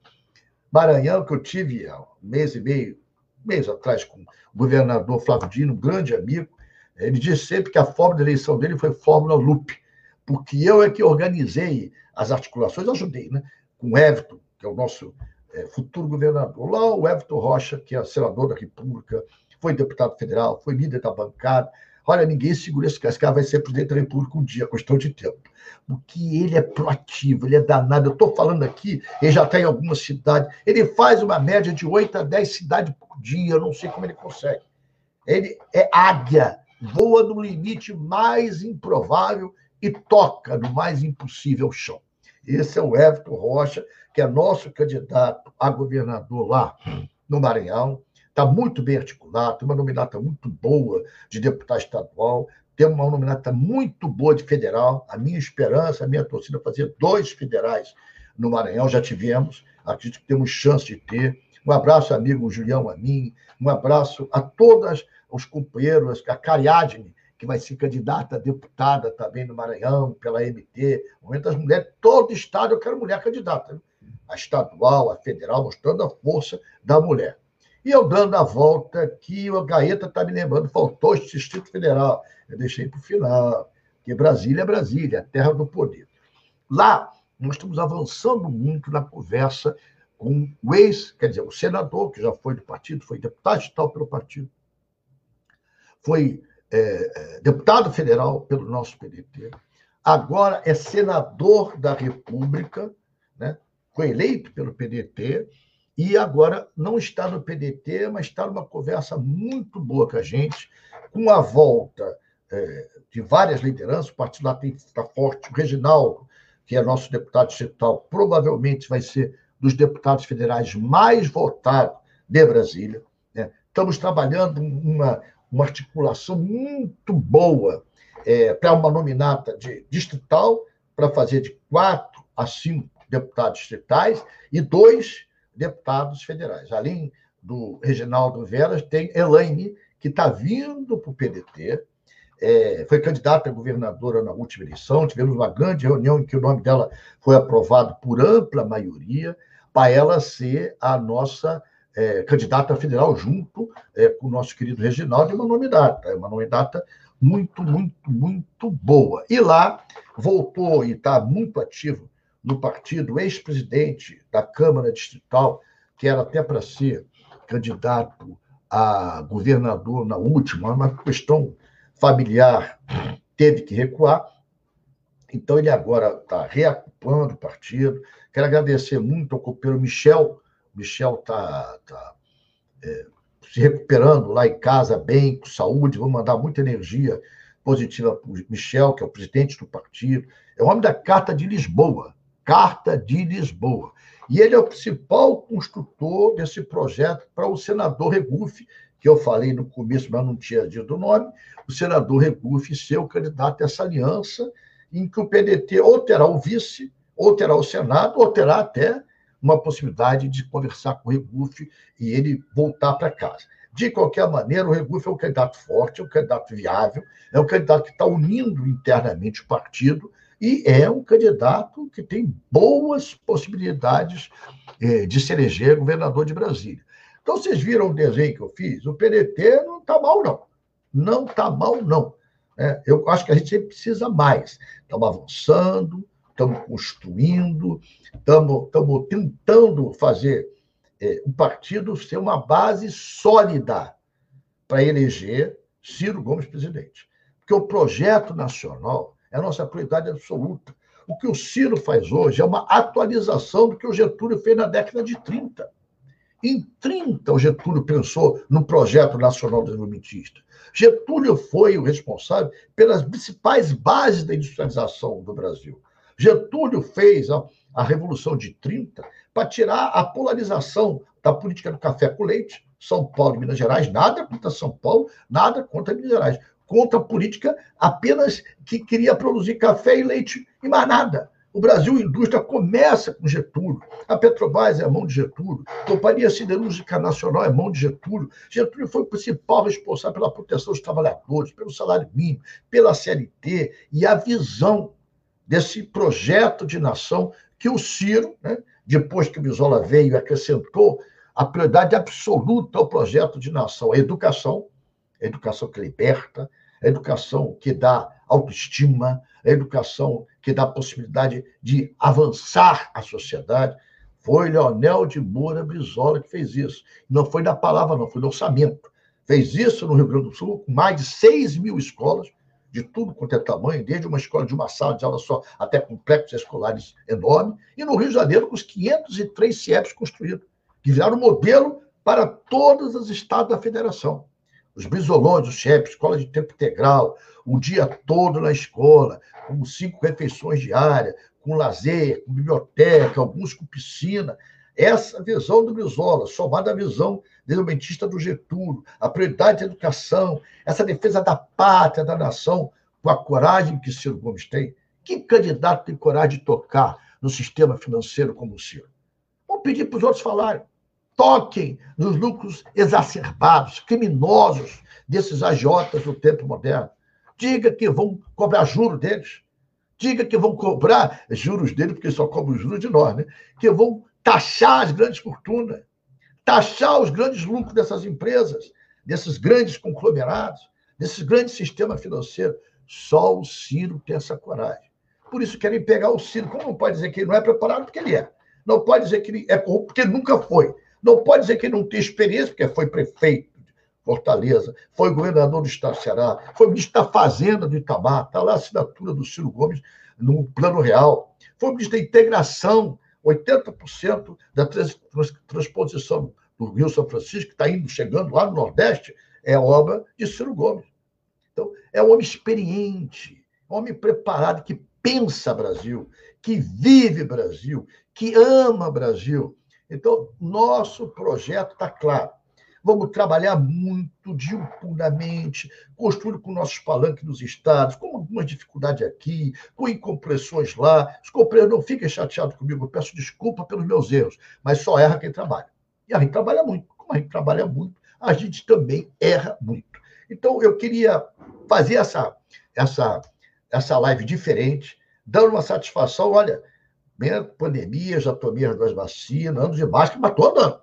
Maranhão, que eu tive há um mês e meio, um mês atrás, com o governador Flávio Dino, um grande amigo, ele diz sempre que a fórmula de eleição dele foi fórmula Lupe, porque eu é que organizei as articulações, ajudei, né? Com o Everton, que é o nosso é, futuro governador. Lá o Everton Rocha, que é senador da República, foi deputado federal, foi líder da bancada. Olha, ninguém segura esse cara. Esse cara vai ser presidente da República um dia, questão de tempo porque ele é proativo, ele é danado. Eu estou falando aqui, ele já está em algumas cidades, ele faz uma média de 8 a 10 cidades por dia, eu não sei como ele consegue. Ele é águia, voa no limite mais improvável e toca no mais impossível chão. Esse é o Everton Rocha, que é nosso candidato a governador lá no Maranhão. Está muito bem articulado, tem uma nominata muito boa de deputado estadual, temos uma nominata muito boa de federal. A minha esperança, a minha torcida é fazer dois federais no Maranhão, já tivemos, acredito que temos chance de ter. Um abraço, amigo Julião Amin, um abraço a todas os companheiros, a Cariadne, que vai ser candidata a deputada também no Maranhão, pela MT. Momento das mulheres, todo estado eu quero mulher candidata. A estadual, a federal, mostrando a força da mulher. E eu dando a volta aqui, o Gaeta está me lembrando, faltou o Distrito Federal. Eu deixei para o final, porque Brasília é Brasília, a terra do poder. Lá, nós estamos avançando muito na conversa com o ex, quer dizer, o senador, que já foi do partido, foi deputado estadual pelo partido, foi é, é deputado federal pelo nosso PDT, agora é senador da República, né? foi eleito pelo PDT, e agora não está no PDT, mas está numa conversa muito boa com a gente, com a volta é, de várias lideranças, o partido lá está forte, o Reginaldo que é nosso deputado distrital, provavelmente vai ser dos deputados federais mais votados de Brasília. Né? Estamos trabalhando uma, uma articulação muito boa é, para uma nominata de distrital, para fazer de quatro a cinco deputados distritais e dois deputados federais. Além do Reginaldo Veras, tem Elaine, que está vindo para o PDT, é, foi candidata a governadora na última eleição, tivemos uma grande reunião em que o nome dela foi aprovado por ampla maioria, para ela ser a nossa é, candidata federal, junto é, com o nosso querido Reginaldo, e uma nominata, é uma nominata muito, muito, muito boa. E lá voltou e está muito ativo no partido, ex-presidente da Câmara Distrital, que era até para ser candidato a governador na última, uma questão familiar, teve que recuar. Então, ele agora está reocupando o partido. Quero agradecer muito ao copeiro Michel. Michel está tá, é, se recuperando lá em casa, bem, com saúde. Vou mandar muita energia positiva para o Michel, que é o presidente do partido. É o homem da Carta de Lisboa. Carta de Lisboa. E ele é o principal construtor desse projeto para o senador Regufe, que eu falei no começo, mas não tinha dito o nome, o senador Regufe ser o candidato a essa aliança, em que o PDT ou terá o vice, ou terá o Senado, ou terá até uma possibilidade de conversar com o Regufe e ele voltar para casa. De qualquer maneira, o Regufe é um candidato forte, é um candidato viável, é um candidato que está unindo internamente o partido e é um candidato que tem boas possibilidades eh, de se eleger governador de Brasília. Então, vocês viram o desenho que eu fiz? O PDT não está mal, não. Não está mal, não. É, eu acho que a gente sempre precisa mais. Estamos avançando, estamos construindo, estamos, estamos tentando fazer é, o partido ser uma base sólida para eleger Ciro Gomes presidente. Porque o projeto nacional é a nossa prioridade absoluta. O que o Ciro faz hoje é uma atualização do que o Getúlio fez na década de 30. Em 30, o Getúlio pensou no projeto nacional desenvolvimentista. Getúlio foi o responsável pelas principais bases da industrialização do Brasil. Getúlio fez a, a Revolução de 30 para tirar a polarização da política do café com leite, São Paulo e Minas Gerais, nada contra São Paulo, nada contra Minas Gerais, contra a política apenas que queria produzir café e leite e mais nada. O Brasil Indústria começa com Getúlio. A Petrobras é a mão de Getúlio. A Companhia Siderúrgica Nacional é mão de Getúlio. Getúlio foi o principal responsável pela proteção dos trabalhadores, pelo salário mínimo, pela CLT e a visão desse projeto de nação que o Ciro, né, depois que o Bisola veio acrescentou a prioridade absoluta ao projeto de nação, a educação, a educação que liberta, a educação que dá autoestima, a educação que dá a possibilidade de avançar a sociedade. Foi Leonel de Moura Brizola que fez isso. Não foi da palavra, não, foi do orçamento. Fez isso no Rio Grande do Sul, com mais de 6 mil escolas, de tudo quanto é tamanho, desde uma escola de uma sala de aula só até complexos escolares enormes, e no Rio de Janeiro, com os 503 CIEPs construídos, que viraram modelo para todos os estados da federação os bisolões, os chefes, escola de tempo integral, o dia todo na escola, com cinco refeições diárias, com lazer, com biblioteca, alguns com piscina. Essa visão do Brizola, somada à visão desenvolvimentista do Getúlio, a prioridade da educação, essa defesa da pátria, da nação, com a coragem que Ciro Gomes tem. Que candidato tem coragem de tocar no sistema financeiro como o Ciro? Vamos pedir para os outros falarem toquem nos lucros exacerbados, criminosos desses agiotas do tempo moderno. Diga que vão cobrar juros deles. Diga que vão cobrar juros deles, porque só cobram juros de nós, né? Que vão taxar as grandes fortunas, taxar os grandes lucros dessas empresas, desses grandes conglomerados, desses grandes sistemas financeiros. Só o Ciro tem essa coragem. Por isso querem pegar o Ciro. Como não pode dizer que ele não é preparado? Porque ele é. Não pode dizer que ele é corrupto, porque ele nunca foi. Não pode dizer que não tem experiência, porque foi prefeito de Fortaleza, foi governador do Estado do Ceará, foi ministro da Fazenda do Itamar, está lá a assinatura do Ciro Gomes no Plano Real, foi ministro da Integração, 80% da trans, trans, transposição do Rio São Francisco, que está indo, chegando lá no Nordeste, é obra de Ciro Gomes. Então, é um homem experiente, um homem preparado, que pensa Brasil, que vive Brasil, que ama Brasil. Então, nosso projeto está claro. Vamos trabalhar muito, diuturnamente, construindo com nossos palanques nos estados, com algumas dificuldades aqui, com incompressões lá. Os companheiros não fiquem chateados comigo, eu peço desculpa pelos meus erros, mas só erra quem trabalha. E a gente trabalha muito. Como a gente trabalha muito, a gente também erra muito. Então, eu queria fazer essa, essa, essa live diferente, dando uma satisfação. Olha, minha pandemia, já tomei as duas vacinas, ando de máscara, mas estou andando.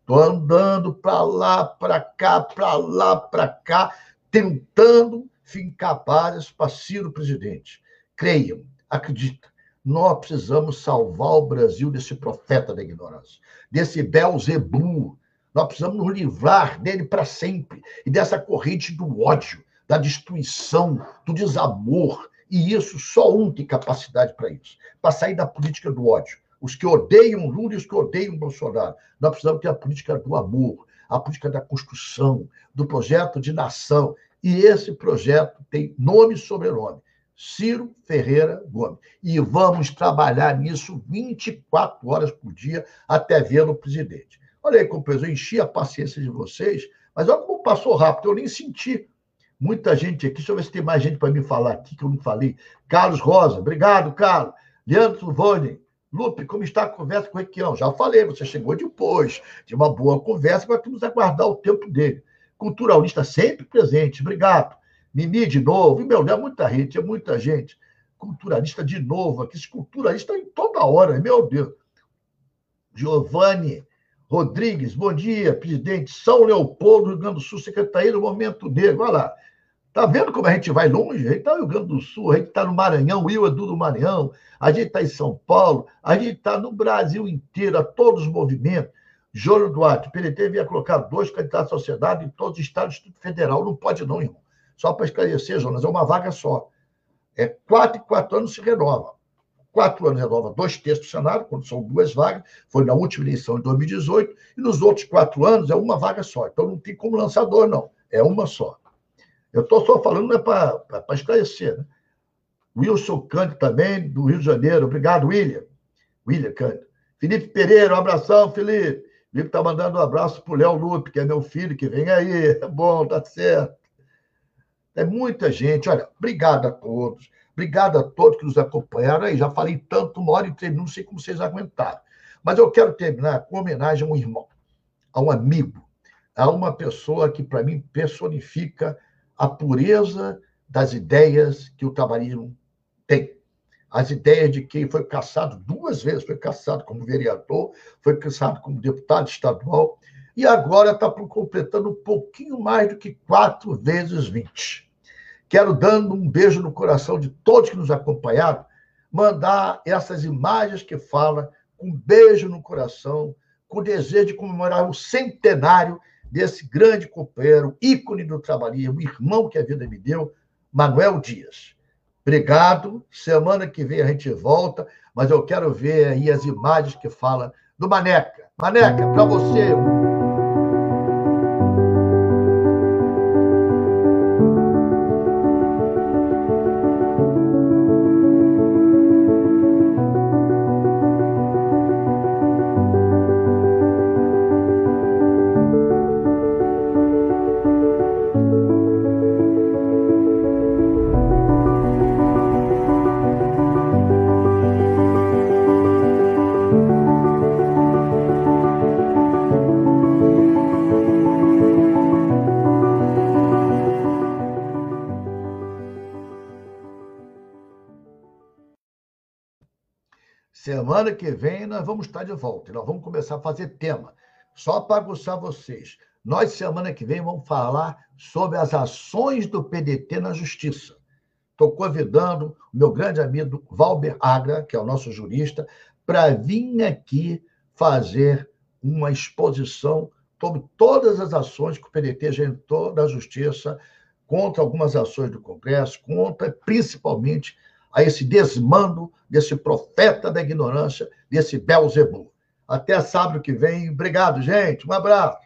Estou andando para lá, para cá, para lá, para cá, tentando fincar bases para Ciro presidente. Creiam, acreditem, nós precisamos salvar o Brasil desse profeta da ignorância, desse Belzebu. Nós precisamos nos livrar dele para sempre e dessa corrente do ódio, da destruição, do desamor. E isso só um tem capacidade para isso para sair da política do ódio os que odeiam Lula e os que odeiam Bolsonaro. Nós precisamos ter a política do amor, a política da construção, do projeto de nação. E esse projeto tem nome e sobrenome. Ciro Ferreira Gomes. E vamos trabalhar nisso 24 horas por dia até vê-lo presidente. Olha aí, companheiros, eu enchi a paciência de vocês, mas olha como passou rápido, eu nem senti. Muita gente aqui, deixa eu ver se tem mais gente para me falar aqui que eu não falei. Carlos Rosa, obrigado, Carlos. Leandro Vone, Lupe, como está a conversa com o Requião? Já falei, você chegou depois de uma boa conversa, mas temos que aguardar o tempo dele. Culturalista sempre presente, obrigado. Mimi de novo, e meu, é muita gente, é muita gente. Culturalista de novo, aqui, esse culturalista em toda hora, meu Deus. Giovanni Rodrigues, bom dia, presidente. São Leopoldo, Rio Grande do Sul, secretaria do Momento Negro. Olha lá, Tá vendo como a gente vai longe? A gente está no Rio Grande do Sul, a gente está no Maranhão, o Edu do Maranhão, a gente está em São Paulo, a gente está no Brasil inteiro, a todos os movimentos. Jônio Duarte, o PDT vinha colocar dois candidatos à sociedade em todos os estados do Federal. Não pode, não, irmão. Só para esclarecer, Jonas, é uma vaga só. É quatro e quatro anos se renova. Quatro anos renova dois terços do Senado, quando são duas vagas, foi na última eleição de 2018, e nos outros quatro anos é uma vaga só. Então não tem como lançador, não. É uma só. Eu estou só falando né, para esclarecer. Né? Wilson Cândido também, do Rio de Janeiro. Obrigado, William. William Cândido. Felipe Pereira, um abração, Felipe. Felipe está mandando um abraço para o Léo Lupe, que é meu filho, que vem aí. É *laughs* bom, tá certo. É muita gente. Olha, obrigado a todos. Obrigado a todos que nos acompanharam aí. Já falei tanto, uma hora e três, não sei como vocês aguentaram. Mas eu quero terminar com homenagem a um irmão, a um amigo, a uma pessoa que, para mim, personifica a pureza das ideias que o trabalhismo tem. As ideias de quem foi caçado duas vezes, foi caçado como vereador, foi caçado como deputado estadual, e agora está completando um pouquinho mais do que quatro vezes vinte. Quero, dando um beijo no coração de todos que nos acompanharam, mandar essas imagens que falam, com um beijo no coração, com o desejo de comemorar o centenário desse grande companheiro, ícone do trabalhismo, irmão que a vida me deu, Manuel Dias. Obrigado. Semana que vem a gente volta, mas eu quero ver aí as imagens que falam do Maneca. Maneca, para você, Semana que vem nós vamos estar de volta. Nós vamos começar a fazer tema. Só para aguçar vocês. Nós, semana que vem, vamos falar sobre as ações do PDT na justiça. Estou convidando o meu grande amigo Valber Agra, que é o nosso jurista, para vir aqui fazer uma exposição sobre todas as ações que o PDT já entrou na justiça contra algumas ações do Congresso, contra principalmente a esse desmando desse profeta da ignorância, desse Belzebu. Até sábado que vem. Obrigado, gente. Um abraço.